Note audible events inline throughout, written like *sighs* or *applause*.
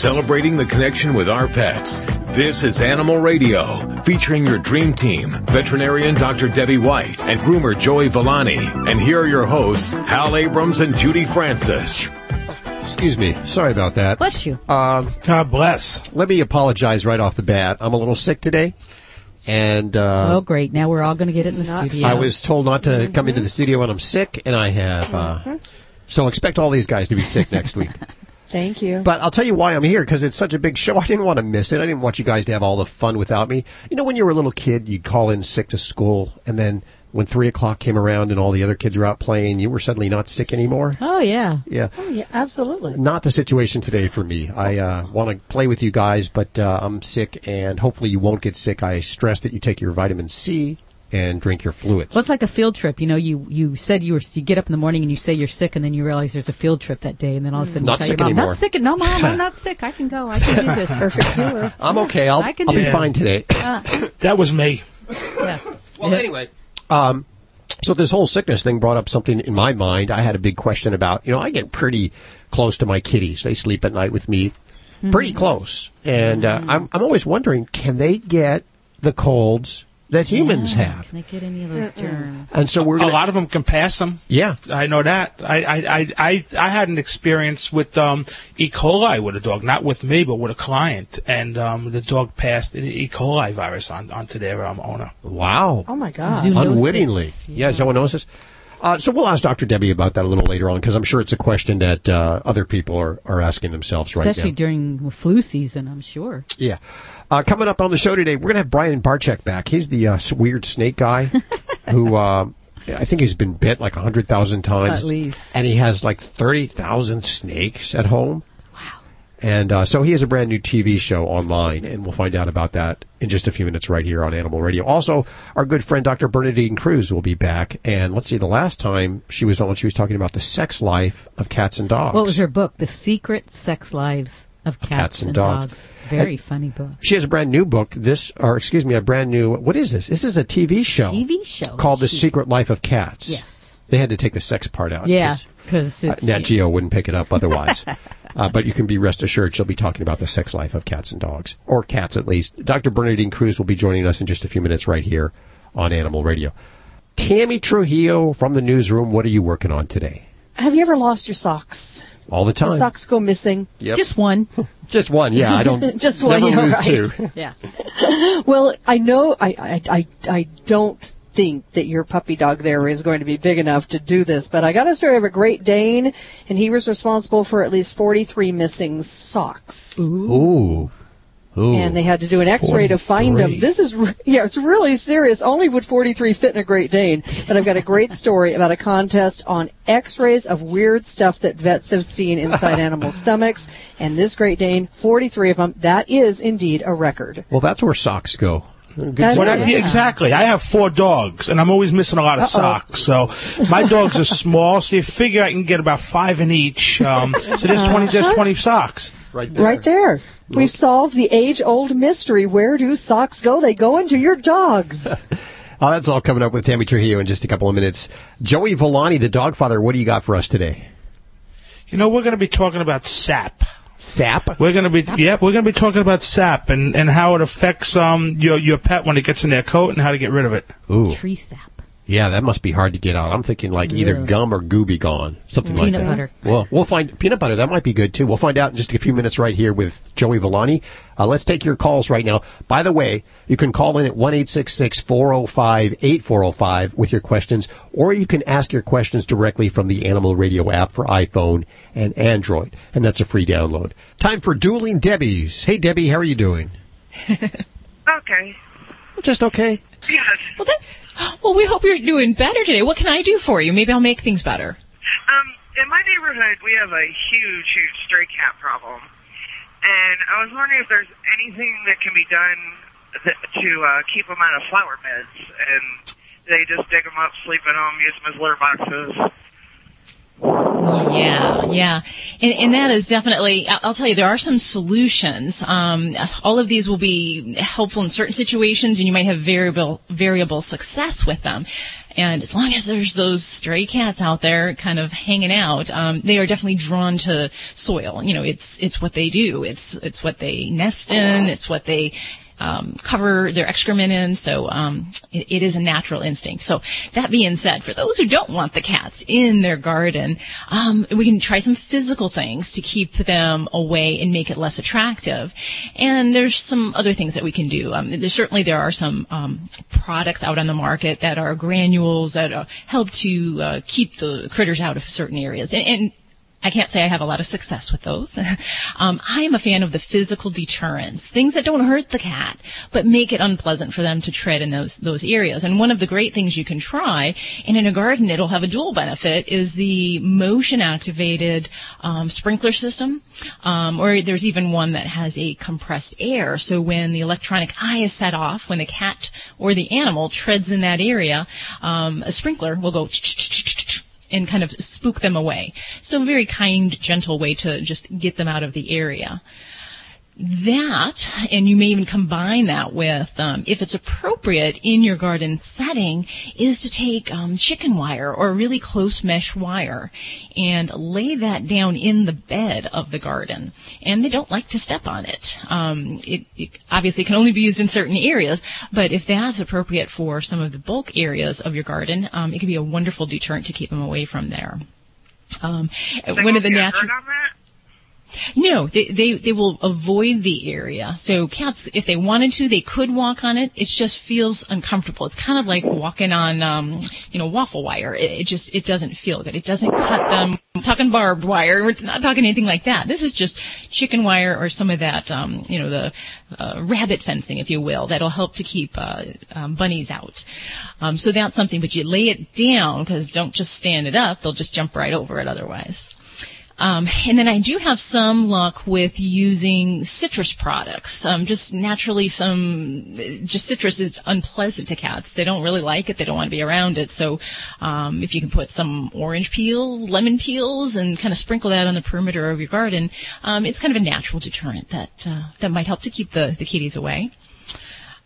celebrating the connection with our pets. This is Animal Radio, featuring your dream team, veterinarian Dr. Debbie White and groomer Joey Villani. And here are your hosts, Hal Abrams and Judy Francis. Excuse me. Sorry about that. Bless you. Um, God bless. let me apologize right off the bat. I'm a little sick today. And uh, oh, great. Now we're all going to get it in the studio. I was told not to come into the studio when I'm sick, and I have. Uh, so expect all these guys to be sick next week. *laughs* Thank you. But I'll tell you why I'm here because it's such a big show. I didn't want to miss it. I didn't want you guys to have all the fun without me. You know, when you were a little kid, you'd call in sick to school, and then when three o'clock came around and all the other kids were out playing, you were suddenly not sick anymore. Oh, yeah. Yeah. oh, yeah, absolutely. Not the situation today for me. I uh, want to play with you guys, but uh, I'm sick, and hopefully you won't get sick. I stress that you take your vitamin C and drink your fluids. Well, it's like a field trip. You know, you, you said you were, you get up in the morning and you say you're sick and then you realize there's a field trip that day and then all of a sudden Not you tell sick your mom, anymore. not sick. No, mom, I'm not *laughs* sick. I can go. I can do this. Perfect *laughs* humor. I'm okay. I'll, I can I'll do be that. fine today. *laughs* That was me. Yeah. Well, anyway, um, so this whole sickness thing brought up something in my mind. I had a big question about, you know, I get pretty close to my kitties. They sleep at night with me, pretty close, and uh, I'm I'm always wondering, can they get the colds that humans Yeah. have? Can they get any of those germs? And so we're A gonna, lot of them can pass them. yeah. I know that. I I, I, I, I had an experience with um, E. coli with a dog, not with me, but with a client, and um, the dog passed the E. coli virus on onto their um, owner. Wow. Oh my God. Zoonosis. Unwittingly. Yeah, zoonosis. Uh, so we'll ask Dr. Debbie about that a little later on because I'm sure it's a question that uh, other people are, are asking themselves right now. Especially during flu season, I'm sure. Yeah. Uh, coming up on the show today, we're going to have Brian Barczyk back. He's the uh, weird snake guy *laughs* who uh, I think he's been bit like 100,000 times. At least. And he has like 30,000 snakes at home. Wow. And uh, so he has a brand new TV show online, and we'll find out about that in just a few minutes right here on Animal Radio. Also, our good friend Dr. Bernadine Cruz will be back. And let's see, the last time she was on, she was talking about the sex life of cats and dogs. What was her book? The Secret Sex Lives of Cats, and, dogs. Very funny book. She has a brand new book. This, or excuse me, a brand new. What is this? This is a TV show. TV show. called The Secret Life of Cats. Yes. They had to take the sex part out. Yeah, 'cause, because uh, Nat Geo wouldn't pick it up otherwise. *laughs* uh, but you can be rest assured she'll be talking about the sex life of cats and dogs, or cats at least. Dr. Bernadine Cruz will be joining us in just a few minutes right here on Animal Radio. Tammy Trujillo from the newsroom. What are you working on today? Have you ever lost your socks? All the time. Your socks go missing. Yep. just one. *laughs* Just one. Yeah, I don't. *laughs* Just one, Never *laughs* yeah, lose right. two. Yeah. Well, I know I, I, I, I don't think that your puppy dog there is going to be big enough to do this, but I got a story of a Great Dane, and he was responsible for at least 43 missing socks. Ooh. Ooh. And they had to do an X-ray to find 43. them. This is, re- *laughs* yeah, it's really serious. Only would 43 fit in a Great Dane. But I've got a great story about a contest on X-rays of weird stuff that vets have seen inside *laughs* animal stomachs. And this Great Dane, 43 of them, that is indeed a record. Well, that's where socks go. Good That Well, job. yeah, exactly. I have four dogs, and I'm always missing a lot of socks. So my dogs are small, so you figure I can get about five in each. Um, so there's twenty. There's twenty socks. Right there. Right there. We've solved the age-old mystery. Where do socks go? They go into your dogs. Oh, *laughs* that's all coming up with Tammy Trujillo in just a couple of minutes. Joey Villani, the dog father, what do you got for us today? You know, we're going to be talking about sap. Sap? We're going to be, yeah, we're going to be talking about sap and, and how it affects um your your pet when it gets in their coat and how to get rid of it. Ooh. Tree sap. Yeah, that must be hard to get out. I'm thinking like either Yeah. gum or gooby gone. Something like that. Peanut butter. Well, we'll find peanut butter. That might be good too. We'll find out in just a few minutes right here with Joey Villani. Uh, let's take your calls right now. By the way, you can call in at 1-866-405-8405 with your questions, or you can ask your questions directly from the Animal Radio app for iPhone and Android. And that's a free download. Time for Dueling Debbies. Hey Debbie, how are you doing? *laughs* Okay. Just okay. Yes. Well, that, well, we hope you're doing better today. What can I do for you? Maybe I'll make things better. Um, in my neighborhood, we have a huge, huge stray cat problem, and I was wondering if there's anything that can be done th- to uh, keep them out of flower beds, and they just dig them up, sleep in them, use them as litter boxes. Yeah, yeah. And, and that is definitely, I'll tell you, there are some solutions. Um, all of these will be helpful in certain situations and you might have variable, variable success with them. And as long as there's those stray cats out there kind of hanging out, um, they are definitely drawn to soil. You know, it's, it's what they do. It's, it's what they nest in. It's what they um, cover their excrement in. So um, it, it is a natural instinct. So that being said, for those who don't want the cats in their garden, um, we can try some physical things to keep them away and make it less attractive. And there's some other things that we can do. Um, there's, certainly there are some um, products out on the market that are granules that uh, help to uh, keep the critters out of certain areas. And, and I can't say I have a lot of success with those. *laughs* um, I am a fan of the physical deterrence, things that don't hurt the cat, but make it unpleasant for them to tread in those those areas. And one of the great things you can try, and in a garden it'll have a dual benefit, is the motion activated um, sprinkler system. Um, or there's even one that has a compressed air. So when the electronic eye is set off, when the cat or the animal treads in that area, um, a sprinkler will go and kind of spook them away. So a very kind, gentle way to just get them out of the area that, and you may even combine that with, um, if it's appropriate in your garden setting, is to take um, chicken wire or really close mesh wire and lay that down in the bed of the garden. And they don't like to step on it. Um, it, it obviously can only be used in certain areas, but if that's appropriate for some of the bulk areas of your garden, um, it can be a wonderful deterrent to keep them away from there. Um, one of the natural. No, they, they, they will avoid the area. So cats, if they wanted to, they could walk on it. It just feels uncomfortable. It's kind of like walking on, um, you know, waffle wire. It, it just, it doesn't feel good. It doesn't cut them. I'm talking barbed wire. We're not talking anything like that. This is just chicken wire or some of that, um, you know, the uh, rabbit fencing, if you will, that'll help to keep uh, um, bunnies out. Um, so that's something, but you lay it down because don't just stand it up; they'll just jump right over it otherwise. Um, and then I do have some luck with using citrus products. Um, just naturally, some just citrus is unpleasant to cats. They don't really like it. They don't want to be around it. So, um, if you can put some orange peels, lemon peels, and kind of sprinkle that on the perimeter of your garden, um, it's kind of a natural deterrent that uh, that might help to keep the the kitties away.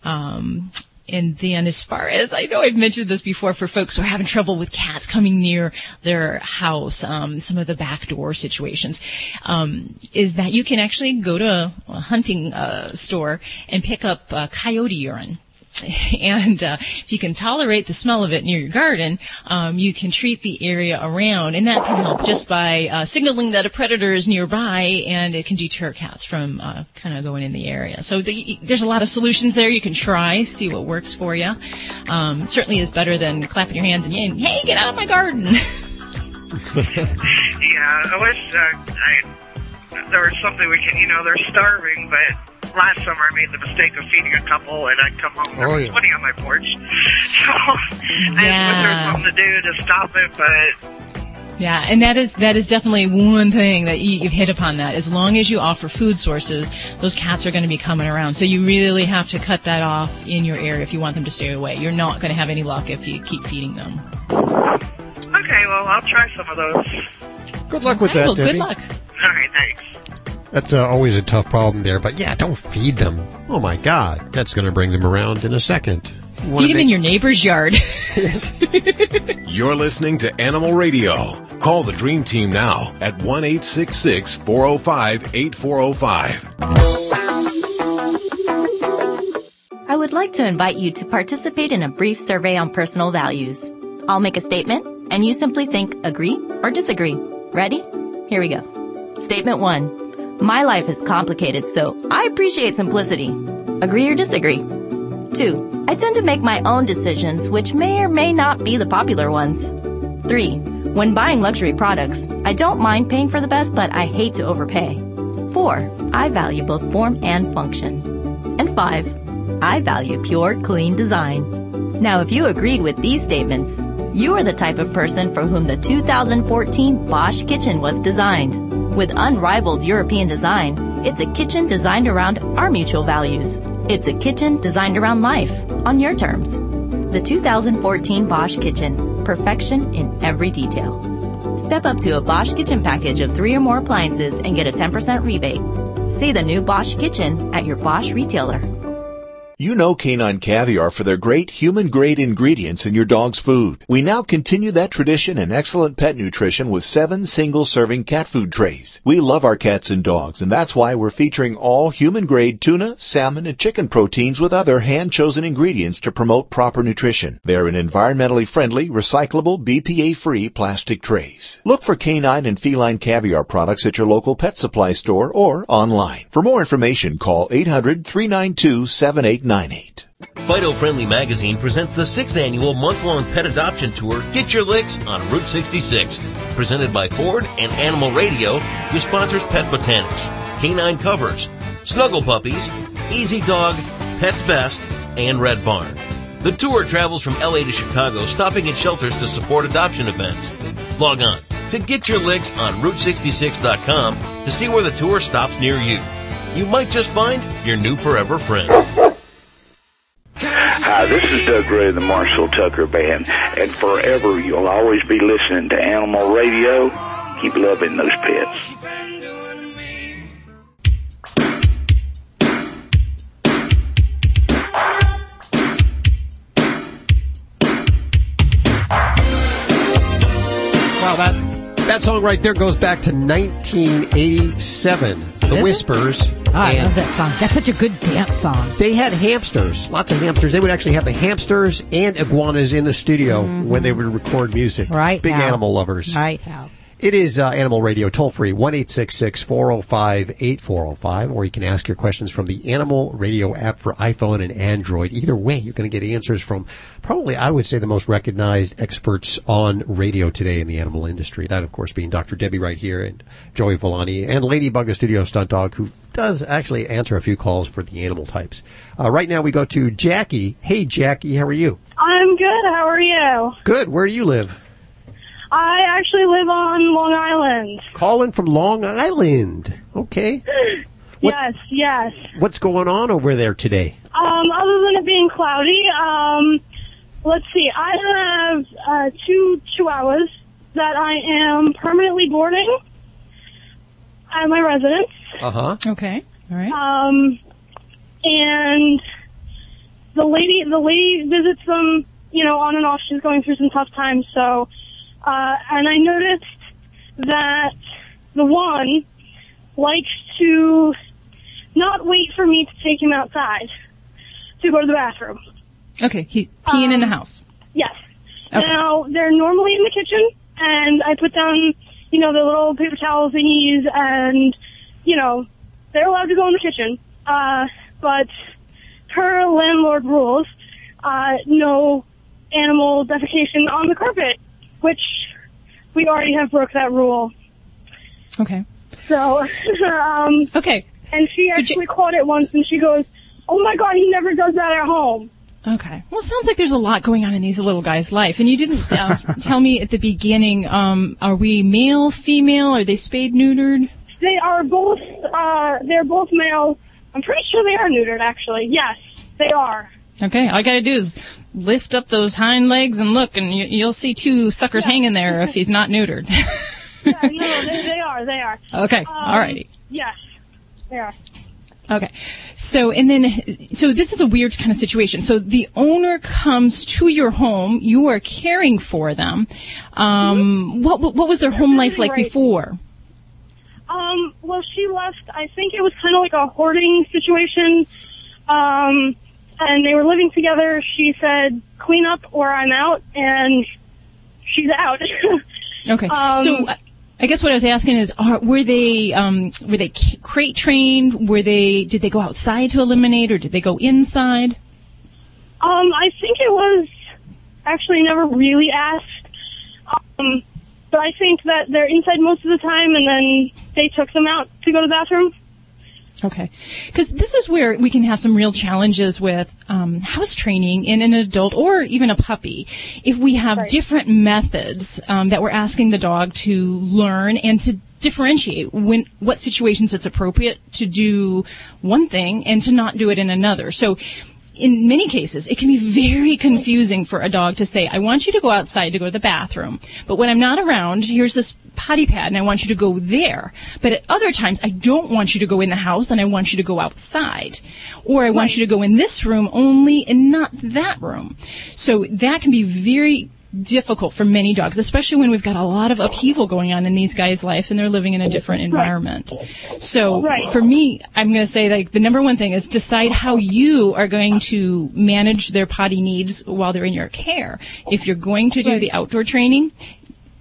Um, and then as far as I know I've mentioned this before for folks who are having trouble with cats coming near their house, um, some of the backdoor situations, um, is that you can actually go to a hunting uh, store and pick up uh, coyote urine. *laughs* and uh, if you can tolerate the smell of it near your garden, um, you can treat the area around, and that can help just by uh, signaling that a predator is nearby, and it can deter cats from uh, kind of going in the area. So th- there's a lot of solutions there you can try, see what works for you. Um, certainly is better than clapping your hands and yelling, "Hey, get out of my garden!" *laughs* yeah, I wish uh, I, there was something we can. You know, they're starving, but last summer I made the mistake of feeding a couple, and I'd come home and there Oh, was yeah. sweating on my porch. *laughs* So I Yeah. wish there was something to do to stop it, but Yeah, and that is that is definitely one thing that you, you've hit upon. That as long as you offer food sources, those cats are going to be coming around. So you really have to cut that off in your area if you want them to stay away. You're not going to have any luck if you keep feeding them. okay, well I'll try some of those. Good luck with All right, well, that, Debbie. good luck. All right, thanks. That's uh, always a tough problem there, but yeah, don't feed them. Oh my God, that's going to bring them around in a second. Feed them make- in your neighbor's yard. *laughs* You're listening to Animal Radio. Call the Dream Team now at 1 405 8405. I would like to invite you to participate in a brief survey on personal values. I'll make a statement, and you simply think agree or disagree. Ready? Here we go. Statement one. My life is complicated, so I appreciate simplicity. Agree or disagree? Two. I tend to make my own decisions, which may or may not be the popular ones. Three. When buying luxury products, I don't mind paying for the best, but I hate to overpay. Four. I value both form and function. And five. I value pure, clean design. Now, if you agreed with these statements, you are the type of person for whom the 2014 Bosch kitchen was designed. With unrivaled European design, it's a kitchen designed around our mutual values. It's a kitchen designed around life, on your terms. The 2014 Bosch kitchen, perfection in every detail. Step up to a Bosch kitchen package of three or more appliances and get a 10% rebate. See the new Bosch kitchen at your Bosch retailer. You know Canine Caviar for their great human grade ingredients in your dog's food. We now continue that tradition in excellent pet nutrition with seven single serving cat food trays. We love our cats and dogs and that's why we're featuring all human grade tuna, salmon, and chicken proteins with other hand chosen ingredients to promote proper nutrition. They're in environmentally friendly, recyclable, BPA free plastic trays. Look for canine and feline caviar products at your local pet supply store or online. For more information, call 800 392 7898. Fido Friendly Magazine presents the sixth annual month-long pet adoption tour, Get Your Licks on Route 66. Presented by Ford and Animal Radio, who sponsors Pet Botanics, Canine Covers, Snuggle Puppies, Easy Dog, Pets Best, and Red Barn. The tour travels from LA to Chicago, stopping at shelters to support adoption events. Log on to Get Your Licks on Route66.com to see where the tour stops near you. You might just find your new forever friend. Hi, this is Doug Gray of the Marshall Tucker Band, and forever you'll always be listening to Animal Radio. Keep loving those pets. Wow, that that song right there goes back to 1987. The it? Whispers. Oh, I love that song. That's such a good dance song. They had hamsters, lots of hamsters. They would actually have the hamsters and iguanas in the studio when they would record music. Mm-hmm. Right, Big Hal. animal lovers. Right, Hal. It is uh, Animal Radio toll free, 1 405 8405, or you can ask your questions from the Animal Radio app for iPhone and Android. Either way, you're going to get answers from probably, I would say, the most recognized experts on radio today in the animal industry. That, of course, being Dr. Debbie right here and Joey Villani and Ladybug, a studio stunt dog, who does actually answer a few calls for the animal types. Uh, right now, we go to Jackie. Hey, Jackie, how are you? I'm good. How are you? Good. Where do you live? I actually live on Long Island. Calling from Long Island. Okay. What- Yes, yes. What's going on over there today? Um, other than it being cloudy, um, let's see. I have uh, two chihuahuas that I am permanently boarding at my residence. Uh huh. Okay. All right. Um, and the lady, the lady visits them, you know, on and off. She's going through some tough times, so, uh, and I noticed that the one likes to not wait for me to take him outside to go to the bathroom. Okay, he's peeing in the house. Yes. Okay. Now they're normally in the kitchen, and I put down, you know, the little paper towel thingies, and you know, they're allowed to go in the kitchen. Uh, but per landlord rules, uh, no animal defecation on the carpet, which we already have broke that rule. Okay. So, *laughs* um, Okay. and she So J- actually caught it once, and she goes, "Oh my god, he never does that at home." Okay. Well, it sounds like there's a lot going on in these little guys' life, and you didn't uh, *laughs* tell me at the beginning. Um, are we male, female? Are they spayed, neutered? They are both, uh, they're both male. I'm pretty sure they are neutered, actually. Yes, they are. Okay. All I gotta do is lift up those hind legs and look, and you, you'll see two suckers hanging there if he's not neutered. *laughs* Yeah, no, they, they are, they are. okay. Um, All righty. Yes, they are. Okay. So, and then, so this is a weird kind of situation. So the owner comes to your home. You are caring for them. Um, what, what what was their home life like right. before? Um, well, she left, I think it was kind of like a hoarding situation. Um, and they were living together. She said, clean up or I'm out, and she's out. *laughs* Okay. Um, so uh, I guess what I was asking is, are, were they um, were they crate trained? Were they did they go outside to eliminate, or did they go inside? Um, I think it was actually never really asked. Um, but I think that they're inside most of the time, and then they took them out to go to the bathroom. Okay. Because this is where we can have some real challenges with um, house training in an adult or even a puppy. If we have different methods um, that we're asking the dog to learn and to differentiate when what situations it's appropriate to do one thing and to not do it in another. So in many cases, it can be very confusing for a dog to say, I want you to go outside to go to the bathroom, but when I'm not around, here's this potty pad and I want you to go there. But at other times, I don't want you to go in the house and I want you to go outside. Or I want you to go in this room only and not that room. So that can be very difficult for many dogs, especially when we've got a lot of upheaval going on in these guys' life and they're living in a different environment. So Right. for me, I'm going to say like the number one thing is decide how you are going to manage their potty needs while they're in your care. If you're going to do the outdoor training,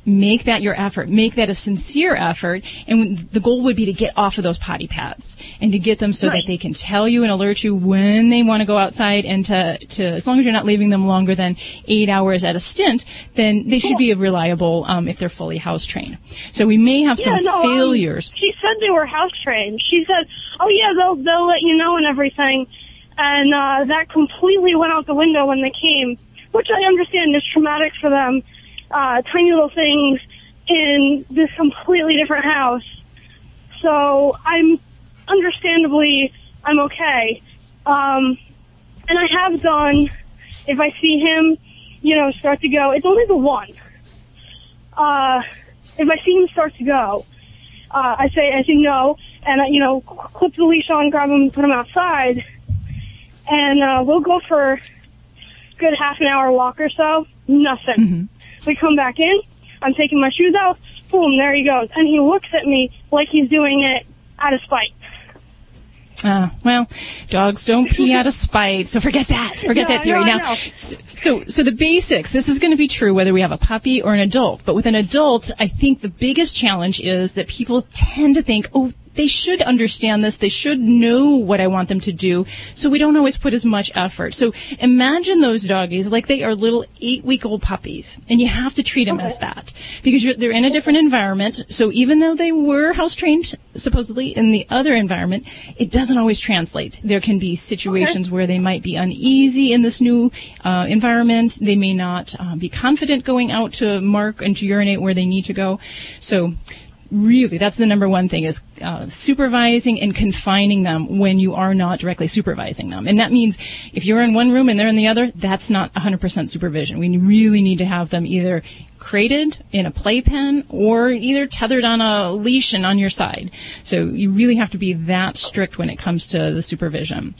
make that your effort. Make that a sincere effort. And the goal would be to get off of those potty pads and to get them so that they can tell you and alert you when they want to go outside and to, to, as long as you're not leaving them longer than eight hours at a stint, then they should be reliable, um, if they're fully house trained. So we may have some Yeah, no, um, failures. she said they were house trained. She said, "Oh yeah, they'll they'll let you know and everything," and uh, that completely went out the window when they came, which I understand is traumatic for them. Uh, tiny little things in this completely different house. So I'm understandably I'm okay. Um, and I have done. If I see him, you know, start to go, it's only the one. Uh, if I see him start to go, uh, I say, I say no, and I, you know, clip the leash on, grab him, put him outside, and uh, we'll go for a good half an hour walk or so. Nothing. We come back in. I'm taking my shoes out. Boom, there he goes, and he looks at me like he's doing it out of spite. Uh, well, dogs don't pee out of spite, so forget that. *laughs* Forget Yeah, that theory. I now, so, so the basics, this is going to be true whether we have a puppy or an adult. But with an adult, I think the biggest challenge is that people tend to think, oh, they should understand this. They should know what I want them to do. So we don't always put as much effort. So imagine those doggies like they are little eight week old puppies and you have to treat them as that because you're, they're in a different environment. So even though they were house trained supposedly in the other environment, it doesn't always translate. There can be situations where they might be uneasy in this new uh, environment. They may not uh, be confident going out to mark and to urinate where they need to go. So really that's the number one thing is uh, supervising and confining them when you are not directly supervising them. And that means if you're in one room and they're in the other that's not 100% supervision. We really need to have them either crated in a playpen or either tethered on a leash and on your side. So you really have to be that strict when it comes to the supervision.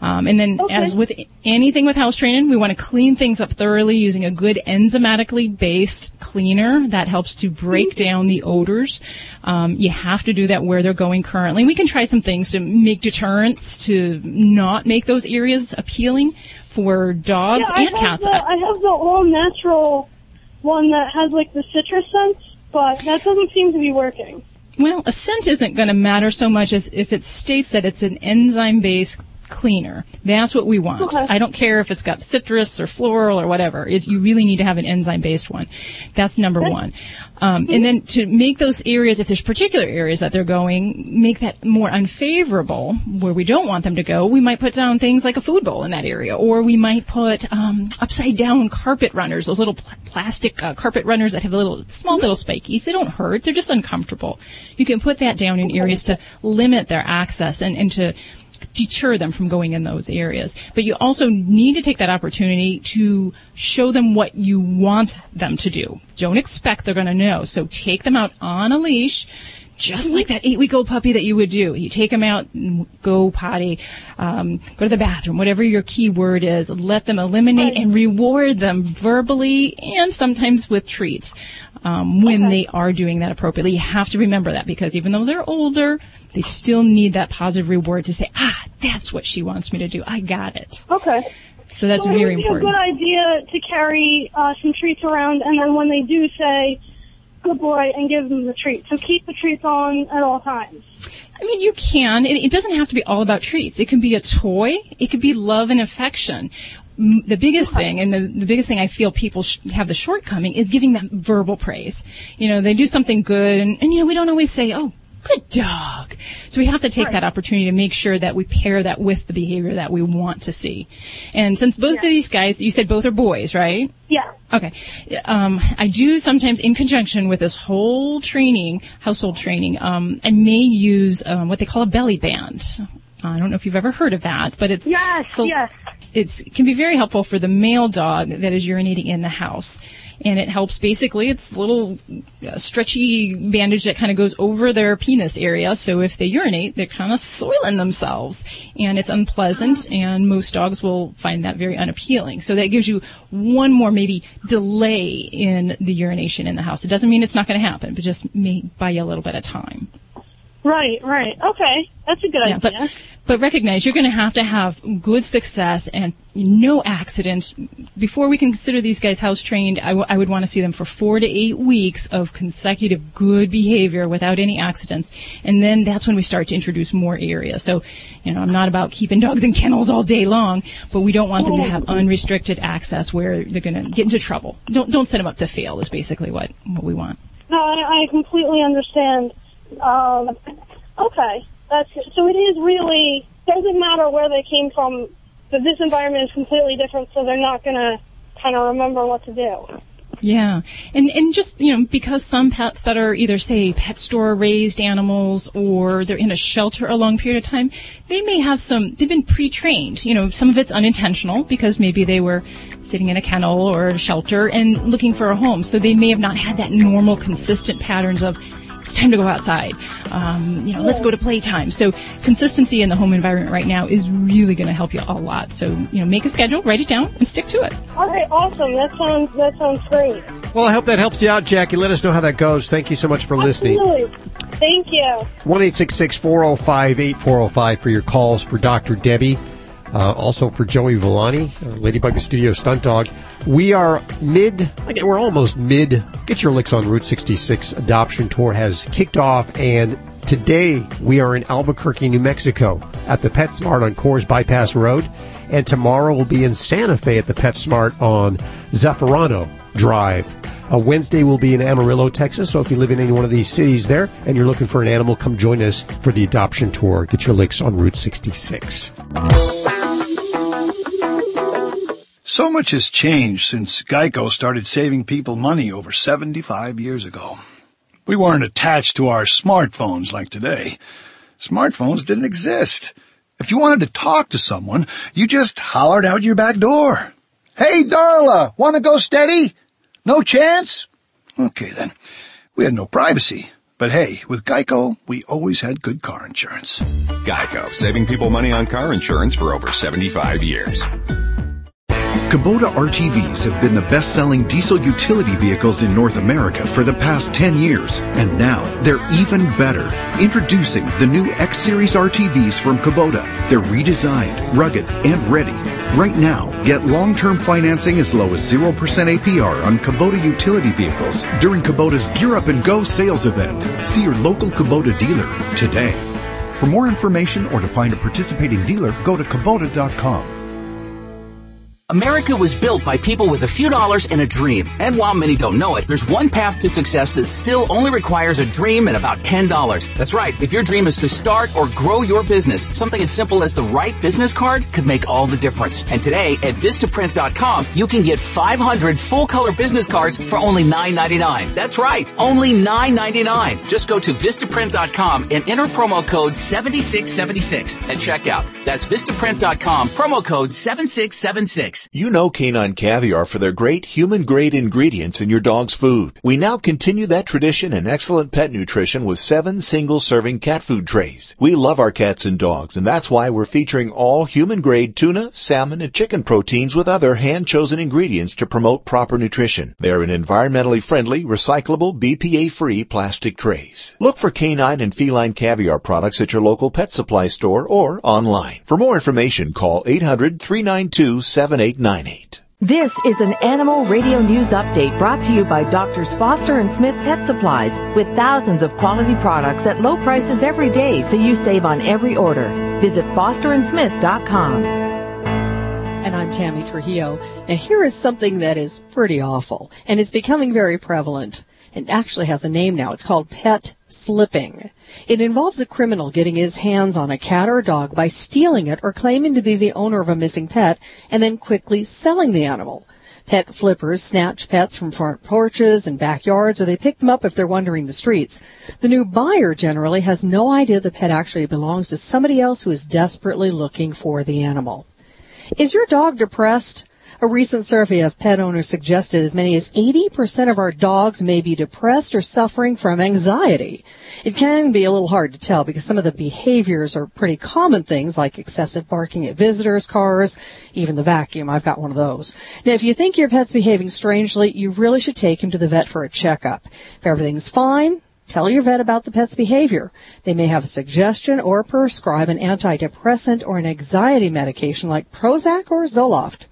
Um, and then as with anything with house training we want to clean things up thoroughly using a good enzymatically based cleaner that helps to break down the odors. Um, you have to do that where they're going currently. We can try some things to make deterrents to not make those areas appealing for dogs yeah, and cats. The, I have the all natural one that has like the citrus scent, but that doesn't seem to be working. Well, a scent isn't going to matter so much as if it states that it's an enzyme based cleaner. That's what we want. Okay. I don't care if it's got citrus or floral or whatever. It's, you really need to have an enzyme based one. That's number one. Um, and then to make those areas, if there's particular areas that they're going, make that more unfavorable where we don't want them to go, we might put down things like a food bowl in that area, or we might put um, upside down carpet runners, those little pl- plastic uh, carpet runners that have little small little spikies. They don't hurt; they're just uncomfortable. You can put that down in areas to limit their access and, and to deter them from going in those areas. But you also need to take that opportunity to show them what you want them to do. Don't expect they're going to know. So take them out on a leash. Just like that eight-week-old puppy that you would do, you take them out, and go potty, um, go to the bathroom, whatever your key word is. Let them eliminate and reward them verbally and sometimes with treats um, when they are doing that appropriately. You have to remember that because even though they're older, they still need that positive reward to say, ah, that's what she wants me to do. I got it. Okay. So that's so very it would important. be a good idea to carry uh, some treats around, and then when they do say "good boy," and give them the treat. So keep the treats on at all times. I mean, you can. It, it doesn't have to be all about treats. It can be a toy. It could be love and affection. The biggest thing, and the, the biggest thing I feel people sh- have the shortcoming is giving them verbal praise. You know, they do something good, and, and you know, we don't always say, "Oh, good dog." So we have to take that opportunity to make sure that we pair that with the behavior that we want to see. And since both of these guys, you said both are boys, right? Yeah. Okay. Um, I do sometimes, in conjunction with this whole training, household training, um, I may use um, what they call a belly band. I don't know if you've ever heard of that, but it's Yes. so- yes. It's can be very helpful for the male dog that is urinating in the house. And it helps basically, it's a little uh, stretchy bandage that kind of goes over their penis area. So if they urinate, they're kind of soiling themselves. And it's unpleasant, and most dogs will find that very unappealing. So that gives you one more maybe delay in the urination in the house. It doesn't mean it's not going to happen, but just may buy you a little bit of time. Right, right. Okay. That's a good Yeah, idea. but but recognize you're going to have to have good success and no accidents before we can consider these guys house trained. I, w- I would want to see them for four to eight weeks of consecutive good behavior without any accidents, and then that's when we start to introduce more areas. So, you know, I'm not about keeping dogs in kennels all day long, but we don't want them to have unrestricted access where they're going to get into trouble. Don't don't set them up to fail. Is basically what what we want. No, I, I completely understand. Um, okay, that's so. It is really doesn't matter where they came from. But this environment is completely different, so they're not gonna kind of remember what to do. Yeah. And and just, you know, because some pets that are either say pet store raised animals or they're in a shelter a long period of time, they may have some they've been pre-trained. You know, some of it's unintentional because maybe they were sitting in a kennel or a shelter and looking for a home. So they may have not had that normal consistent patterns of it's time to go outside. Um, you know, let's go to playtime. So consistency in the home environment right now is really going to help you a lot. So, you know, make a schedule, write it down, and stick to it. All right, awesome. That sounds that sounds great. Well, I hope that helps you out, Jackie. Let us know how that goes. Thank you so much for listening. Absolutely. Thank you. 1 405 8405 for your calls for Dr. Debbie. Uh, also for Joey Villani, uh, Ladybug Studio Stunt Dog. We are mid, again, we're almost mid. Get Your Licks on Route 66 adoption tour has kicked off, and today we are in Albuquerque, New Mexico at the PetSmart on Coors Bypass Road, and tomorrow we'll be in Santa Fe at the PetSmart on Zafarano Drive. Uh, Wednesday we'll be in Amarillo, Texas. So if you live in any one of these cities there and you're looking for an animal, come join us for the adoption tour. Get your licks on Route 66. So much has changed since Geico started saving people money over 75 years ago. We weren't attached to our smartphones like today. Smartphones didn't exist. If you wanted to talk to someone, you just hollered out your back door. Hey, Darla, want to go steady? No chance? Okay then. We had no privacy. But hey, with Geico, we always had good car insurance. Geico, saving people money on car insurance for over 75 years. Kubota RTVs have been the best-selling diesel utility vehicles in North America for the past 10 years, and now they're even better. Introducing the new X-Series RTVs from Kubota. They're redesigned, rugged, and ready. Right now, get long-term financing as low as 0% APR on Kubota utility vehicles during Kubota's Gear Up and Go sales event. See your local Kubota dealer today. For more information or to find a participating dealer, go to Kubota.com. America was built by people with a few dollars and a dream. And while many don't know it, there's one path to success that still only requires a dream and about $10. That's right. If your dream is to start or grow your business, something as simple as the right business card could make all the difference. And today at Vistaprint.com, you can get 500 full color business cards for only $9.99. That's right. Only $9.99. Just go to Vistaprint.com and enter promo code 7676 at checkout. That's Vistaprint.com, promo code 7676. You know Canine Caviar for their great human grade ingredients in your dog's food. We now continue that tradition in excellent pet nutrition with seven single serving cat food trays. We love our cats and dogs and that's why we're featuring all human grade tuna, salmon, and chicken proteins with other hand chosen ingredients to promote proper nutrition. They're in environmentally friendly, recyclable, BPA free plastic trays. Look for canine and feline caviar products at your local pet supply store or online. For more information, call 800 392 7898. This is an Animal Radio News Update brought to you by Doctors Foster and Smith Pet Supplies with thousands of quality products at low prices every day so you save on every order. Visit fosterandsmith.com. And I'm Tammy Trujillo. Now here is something that is pretty awful and it's becoming very prevalent and actually has a name now. It's called pet flipping. It involves a criminal getting his hands on a cat or dog by stealing it or claiming to be the owner of a missing pet and then quickly selling the animal. Pet flippers snatch pets from front porches and backyards or they pick them up if they're wandering the streets. The new buyer generally has no idea the pet actually belongs to somebody else who is desperately looking for the animal. Is your dog depressed? A recent survey of pet owners suggested as many as 80% of our dogs may be depressed or suffering from anxiety. It can be a little hard to tell because some of the behaviors are pretty common things like excessive barking at visitors, cars, even the vacuum. I've got one of those. Now, if you think your pet's behaving strangely, you really should take him to the vet for a checkup. If everything's fine, Tell your vet about the pet's behavior. They may have a suggestion or prescribe an antidepressant or an anxiety medication like Prozac or Zoloft.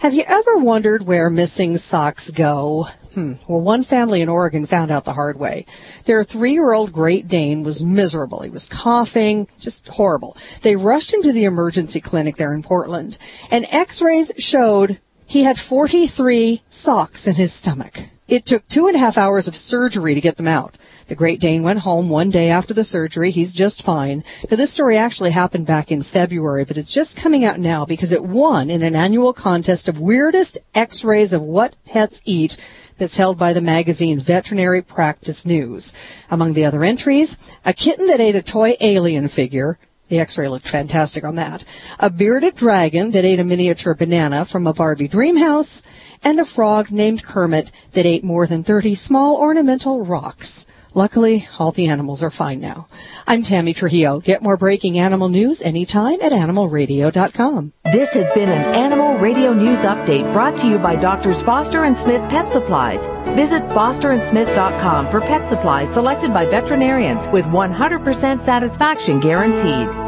Have you ever wondered where missing socks go? Hmm. Well, one family in Oregon found out the hard way. Their three-year-old Great Dane was miserable. He was coughing, just horrible. They rushed him to the emergency clinic there in Portland, and x-rays showed he had 43 socks in his stomach. It took two and a half hours of surgery to get them out. The Great Dane went home one day after the surgery. He's just fine. Now, this story actually happened back in February, but it's just coming out now because it won in an annual contest of weirdest x-rays of what pets eat that's held by the magazine Veterinary Practice News. Among the other entries, a kitten that ate a toy alien figure, the x-ray looked fantastic on that. A bearded dragon that ate a miniature banana from a Barbie dream house, and a frog named Kermit that ate more than 30 small ornamental rocks. Luckily, all the animals are fine now. I'm Tammy Trujillo. Get more breaking animal news anytime at animalradio.com. This has been an Animal Radio News Update brought to you by Doctors Foster and Smith Pet Supplies. Visit fosterandsmith.com for pet supplies selected by veterinarians with 100% satisfaction guaranteed.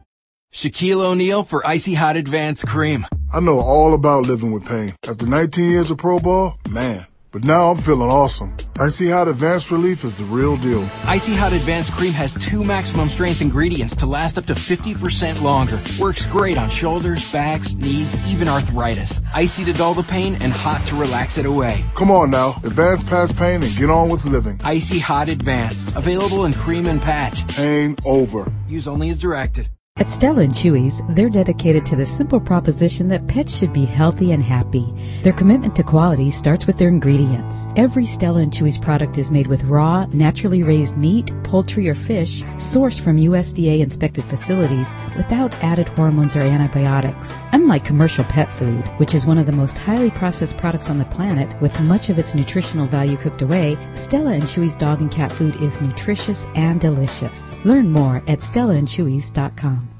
Shaquille O'Neal for Icy Hot Advanced Cream. I know all about living with pain. After 19 years of pro ball, man. But now I'm feeling awesome. Icy Hot Advanced Relief is the real deal. Icy Hot Advanced Cream has two maximum strength ingredients to last up to 50% longer. Works great on shoulders, backs, knees, even arthritis. Icy to dull the pain and hot to relax it away. Come on now. Advance past pain and get on with living. Icy Hot Advanced. Available in cream and patch. Pain over. Use only as directed. At Stella and Chewy's, they're dedicated to the simple proposition that pets should be healthy and happy. Their commitment to quality starts with their ingredients. Every Stella and Chewy's product is made with raw, naturally raised meat, poultry, or fish sourced from USDA inspected facilities without added hormones or antibiotics. Unlike commercial pet food, which is one of the most highly processed products on the planet with much of its nutritional value cooked away, Stella and Chewy's dog and cat food is nutritious and delicious. Learn more at stellaandchewy's.com.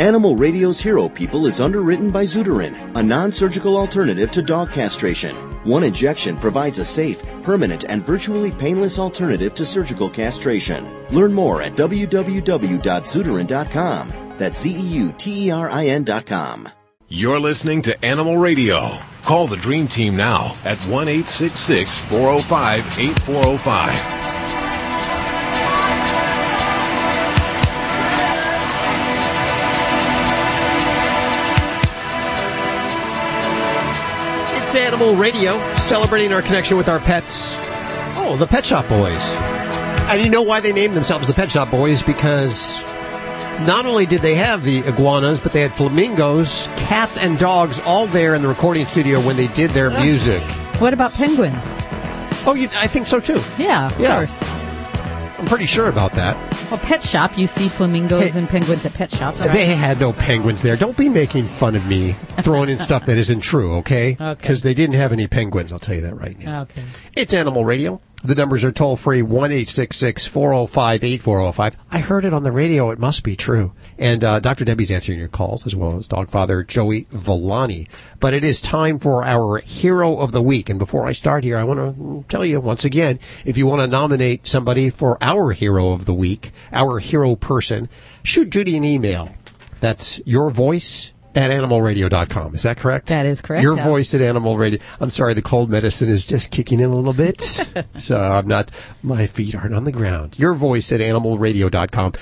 Animal Radio's Hero People is underwritten by Zeuterin, a non-surgical alternative to dog castration. One injection provides a safe, permanent, and virtually painless alternative to surgical castration. Learn more at www.zeuterin.com. That's Z-E-U-T-E-R-I-N dot com. You're listening to Animal Radio. Call the Dream Team now at 1 It's Animal Radio, celebrating our connection with our pets. Oh, the Pet Shop Boys. And you know why they named themselves the Pet Shop Boys? Because not only did they have the iguanas, but they had flamingos, cats, and dogs all there in the recording studio when they did their music. What about penguins? Oh, you, I think so too. Yeah, of Yeah. course. I'm pretty sure about that. Well, pet shop, you see flamingos and penguins at pet shops. right? They had no penguins there. Don't be making fun of me throwing in stuff that isn't true, okay? *laughs* Okay. Because they didn't have any penguins, I'll tell you that right now. Okay. It's Animal Radio. The numbers are toll free 1 405 8405. I heard it on the radio. It must be true. And uh, Dr. Debbie's answering your calls as well as dog father Joey Villani. But it is time for our hero of the week. And before I start here, I want to tell you once again if you want to nominate somebody for our hero of the week, our hero person, shoot Judy an email. That's your voice at animalradio.com. Is that correct? That is correct. Your yeah. voice at Animal Radio. I'm sorry, the cold medicine is just kicking in a little bit. *laughs* so I'm not, my feet aren't on the ground. Your voice at animalradio.com.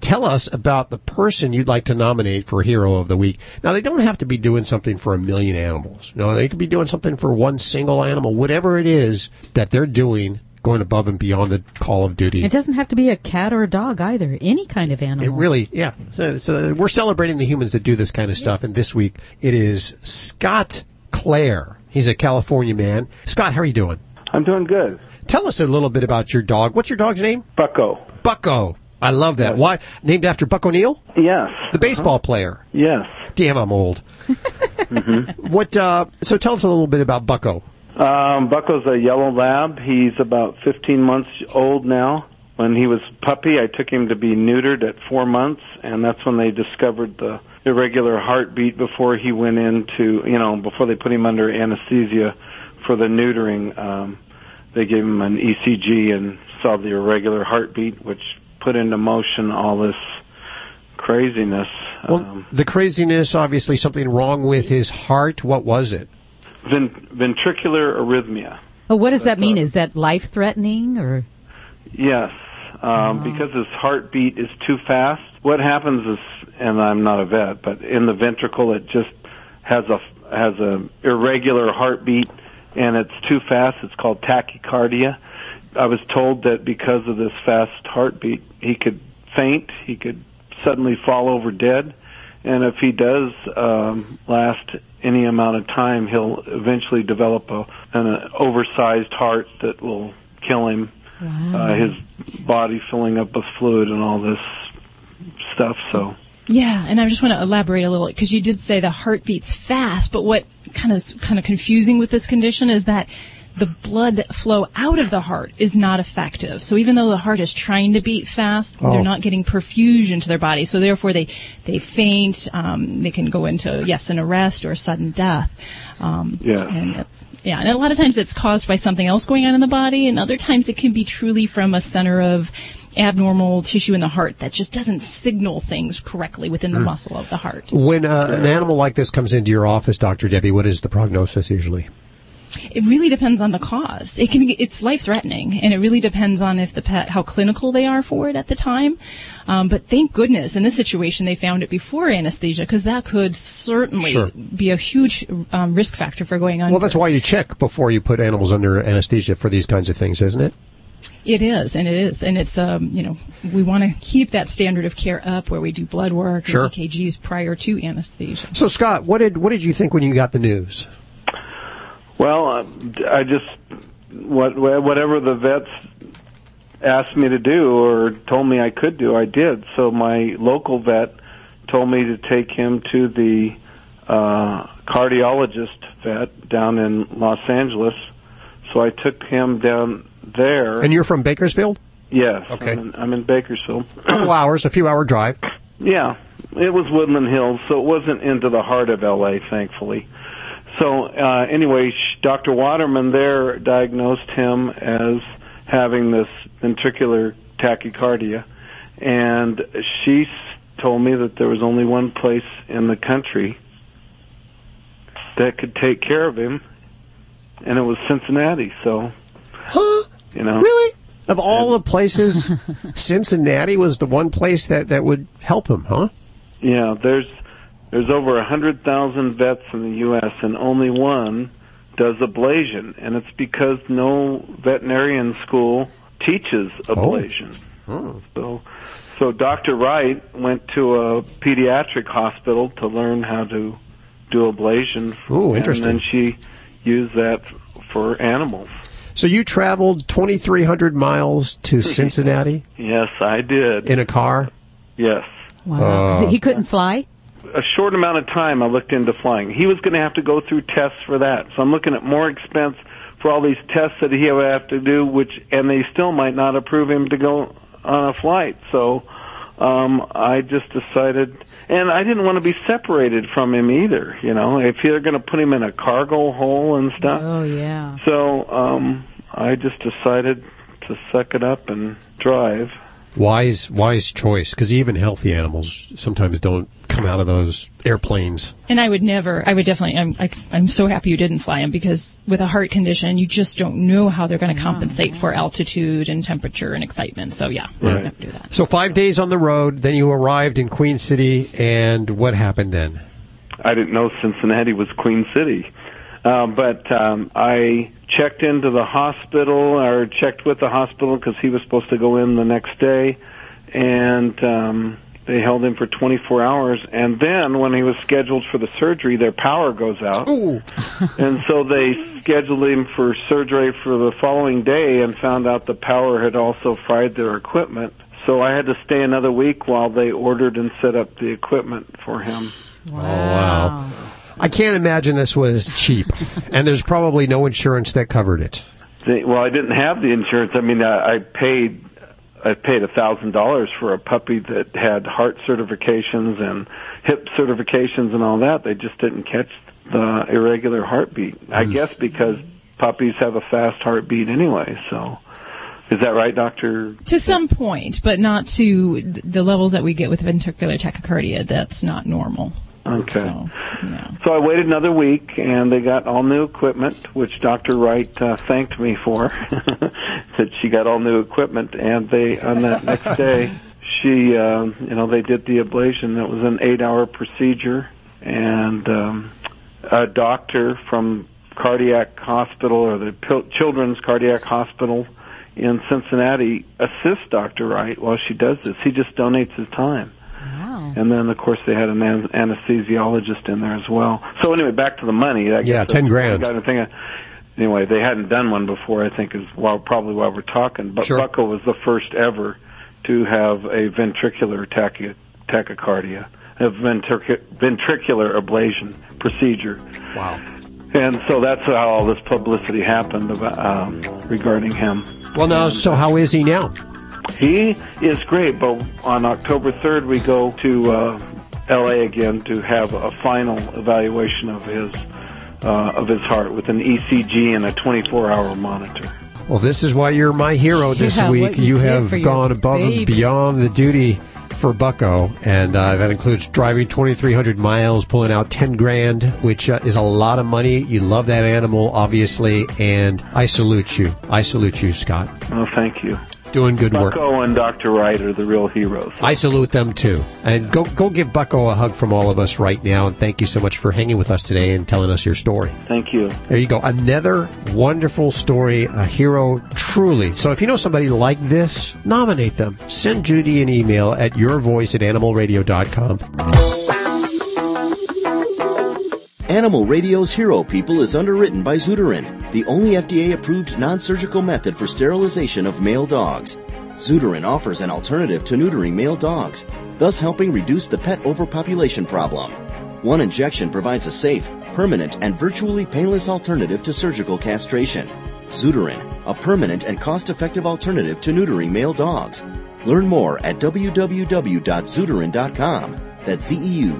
tell us about the person you'd like to nominate for Hero of the Week. Now, they don't have to be doing something for a million animals. No, they could be doing something for one single animal, whatever it is that they're doing, going above and beyond the call of duty. It doesn't have to be a cat or a dog either. Any kind of animal. It really, yeah. So, so we're celebrating the humans that do this kind of stuff, and this week it is Scott Clare. He's a California man. Scott, how are you doing? I'm doing good. Tell us a little bit about your dog. What's your dog's name? Bucko. Bucko. I love that. Why? Named after Buck O'Neil? Yes. The baseball player. Yes. Damn, I'm old. *laughs* What? Uh, so tell us a little bit about Bucko. Um, Bucko's a yellow lab. He's about 15 months old now. When he was puppy, I took him to be neutered at four months, and that's when they discovered the irregular heartbeat before he went into, you know, before they put him under anesthesia for the neutering. Um, they gave him an ECG and saw the irregular heartbeat, which put into motion all this craziness. Well, the craziness, obviously, something wrong with his heart. What was it? Ven- ventricular arrhythmia. Oh, what does that mean? Is that life threatening or? Yes, um, because his heartbeat is too fast. What happens is, and I'm not a vet, but in the ventricle, it just has a has a irregular heartbeat, and it's too fast. It's called tachycardia. I was told that because of this fast heartbeat, he could faint. He could suddenly fall over dead, and if he does um, last any amount of time, he'll eventually develop a, an uh, oversized heart that will kill him. Uh, his body filling up with fluid and all this stuff. So Yeah, and I just want to elaborate a little because you did say the heart beats fast, but what kind of kind of confusing with this condition is that the blood flow out of the heart is not effective. So even though the heart is trying to beat fast, Oh. they're not getting perfusion to their body. So therefore, they they faint. Um, they can go into yes, an arrest or sudden death. Um, Yeah. And, yeah, and a lot of times it's caused by something else going on in the body, and other times it can be truly from a center of abnormal tissue in the heart that just doesn't signal things correctly within the Mm. muscle of the heart. When uh, an animal like this comes into your office, Dr. Debbie, what is the prognosis usually? It really depends on the cause. It can be, it's life threatening, and it really depends on if the pet, how clinical they are for it at the time. Um, but thank goodness in this situation they found it before anesthesia, because that could certainly Sure. be a huge um, risk factor for going on. Well, that's why you check before you put animals under anesthesia for these kinds of things, isn't it? It is, and it is, and it's um, you know, we want to keep that standard of care up where we do blood work Sure. and EKGs prior to anesthesia. So, Scott, what did what did you think when you got the news? Well, uh, I just what whatever the vets asked me to do or told me I could do, I did. So my local vet told me to take him to the uh, cardiologist vet down in Los Angeles. So I took him down there. And you're from Bakersfield? Yes. Okay. I'm in, I'm in Bakersfield. A couple *clears throat* hours, a few hour drive. Yeah, it was Woodland Hills, so it wasn't into the heart of LA, thankfully. So uh, anyway, sh- Dr. Waterman there diagnosed him as having this ventricular tachycardia, and she told me that there was only one place in the country that could take care of him, and it was Cincinnati. So, huh? you know, really, of all the places, *laughs* Cincinnati was the one place that that would help him, huh? Yeah, there's there's over a hundred thousand vets in the U.S. and only one does ablation, and it's because no veterinarian school teaches ablation. Oh, So, so Dr. Wright went to a pediatric hospital to learn how to do ablation. Ooh, interesting. And then she used that for animals. So you traveled 2,300 miles to Cincinnati Yes, I did. in a car. Yes. Wow. Uh, he couldn't fly? A short amount of time I looked into flying. He was going to have to go through tests for that. So I'm looking at more expense for all these tests that he would have to do, which, and they still might not approve him to go on a flight. So, um, I just decided, and I didn't want to be separated from him either, you know, if they're going to put him in a cargo hole and stuff. Oh, yeah. So, um, I just decided to suck it up and drive. Wise, wise choice. Because even healthy animals sometimes don't come out of those airplanes. And I would never, I would definitely, I'm, I, I'm so happy you didn't fly them because with a heart condition, you just don't know how they're going to compensate for altitude and temperature and excitement. So yeah, I would never do that. So five days on the road, then you arrived in Queen City, and what happened then? I didn't know Cincinnati was Queen City. Uh, but um, I checked into the hospital, or checked with the hospital because he was supposed to go in the next day, and um, they held him for 24 hours. And then, when he was scheduled for the surgery, their power goes out, *laughs* and so they scheduled him for surgery for the following day, and found out the power had also fried their equipment. So I had to stay another week while they ordered and set up the equipment for him. Oh, wow. I can't imagine this was cheap, and there's probably no insurance that covered it. They, well, I didn't have the insurance. I mean, I, I paid I paid a thousand dollars for a puppy that had heart certifications and hip certifications and all that. They just didn't catch the irregular heartbeat. I mm. guess because puppies have a fast heartbeat anyway. So, is that right, Doctor? To some point, but not to the levels that we get with ventricular tachycardia. That's not normal. Okay. So, So I waited another week, and they got all new equipment, which Dr. Wright uh, thanked me for. *laughs* that she got all new equipment, and they on that next *laughs* day, she, uh, you know, they did the ablation. It was an eight-hour procedure, and um, a doctor from cardiac hospital or the Pil- Children's Cardiac Hospital in Cincinnati assists Dr. Wright while she does this. He just donates his time. And then, of course, they had an an- anesthesiologist in there as well. So anyway, back to the money. I Yeah, 10 grand. I got to think. Anyway, they hadn't done one before. I think is while probably while we're talking. But Sure. Bucko was the first ever to have a ventricular tachy- tachycardia, a ventric- ventricular ablation procedure. Wow. And so that's how all this publicity happened about, um, regarding him. Well, now, so how is he now? He is great, but on October 3rd we go to uh, L.A. again to have a final evaluation of his uh, of his heart with an ECG and a 24-hour monitor. Well, this is why you're my hero *laughs* this Yeah, week. you You have gone above and beyond the duty for Bucko, and uh, that includes driving 2,300 miles, pulling out 10 grand, which uh, is a lot of money. You love that animal, obviously, and I salute you. I salute you, Scott. Oh, thank you. Doing good work. Bucko and Dr. Wright are the real heroes. I salute them too. And go go give Bucko a hug from all of us right now. And thank you so much for hanging with us today and telling us your story. Thank you. There you go. Another wonderful story. A hero, truly. So if you know somebody like this, nominate them. Send Judy an email at yourvoice at animalradio.com. Animal Radio's Hero People is underwritten by Zeuterin, the only FDA-approved non-surgical method for sterilization of male dogs. Zeuterin offers an alternative to neutering male dogs, thus helping reduce the pet overpopulation problem. One injection provides a safe, permanent, and virtually painless alternative to surgical castration. Zeuterin, a permanent and cost-effective alternative to neutering male dogs. Learn more at www.zeuterin.com. That's E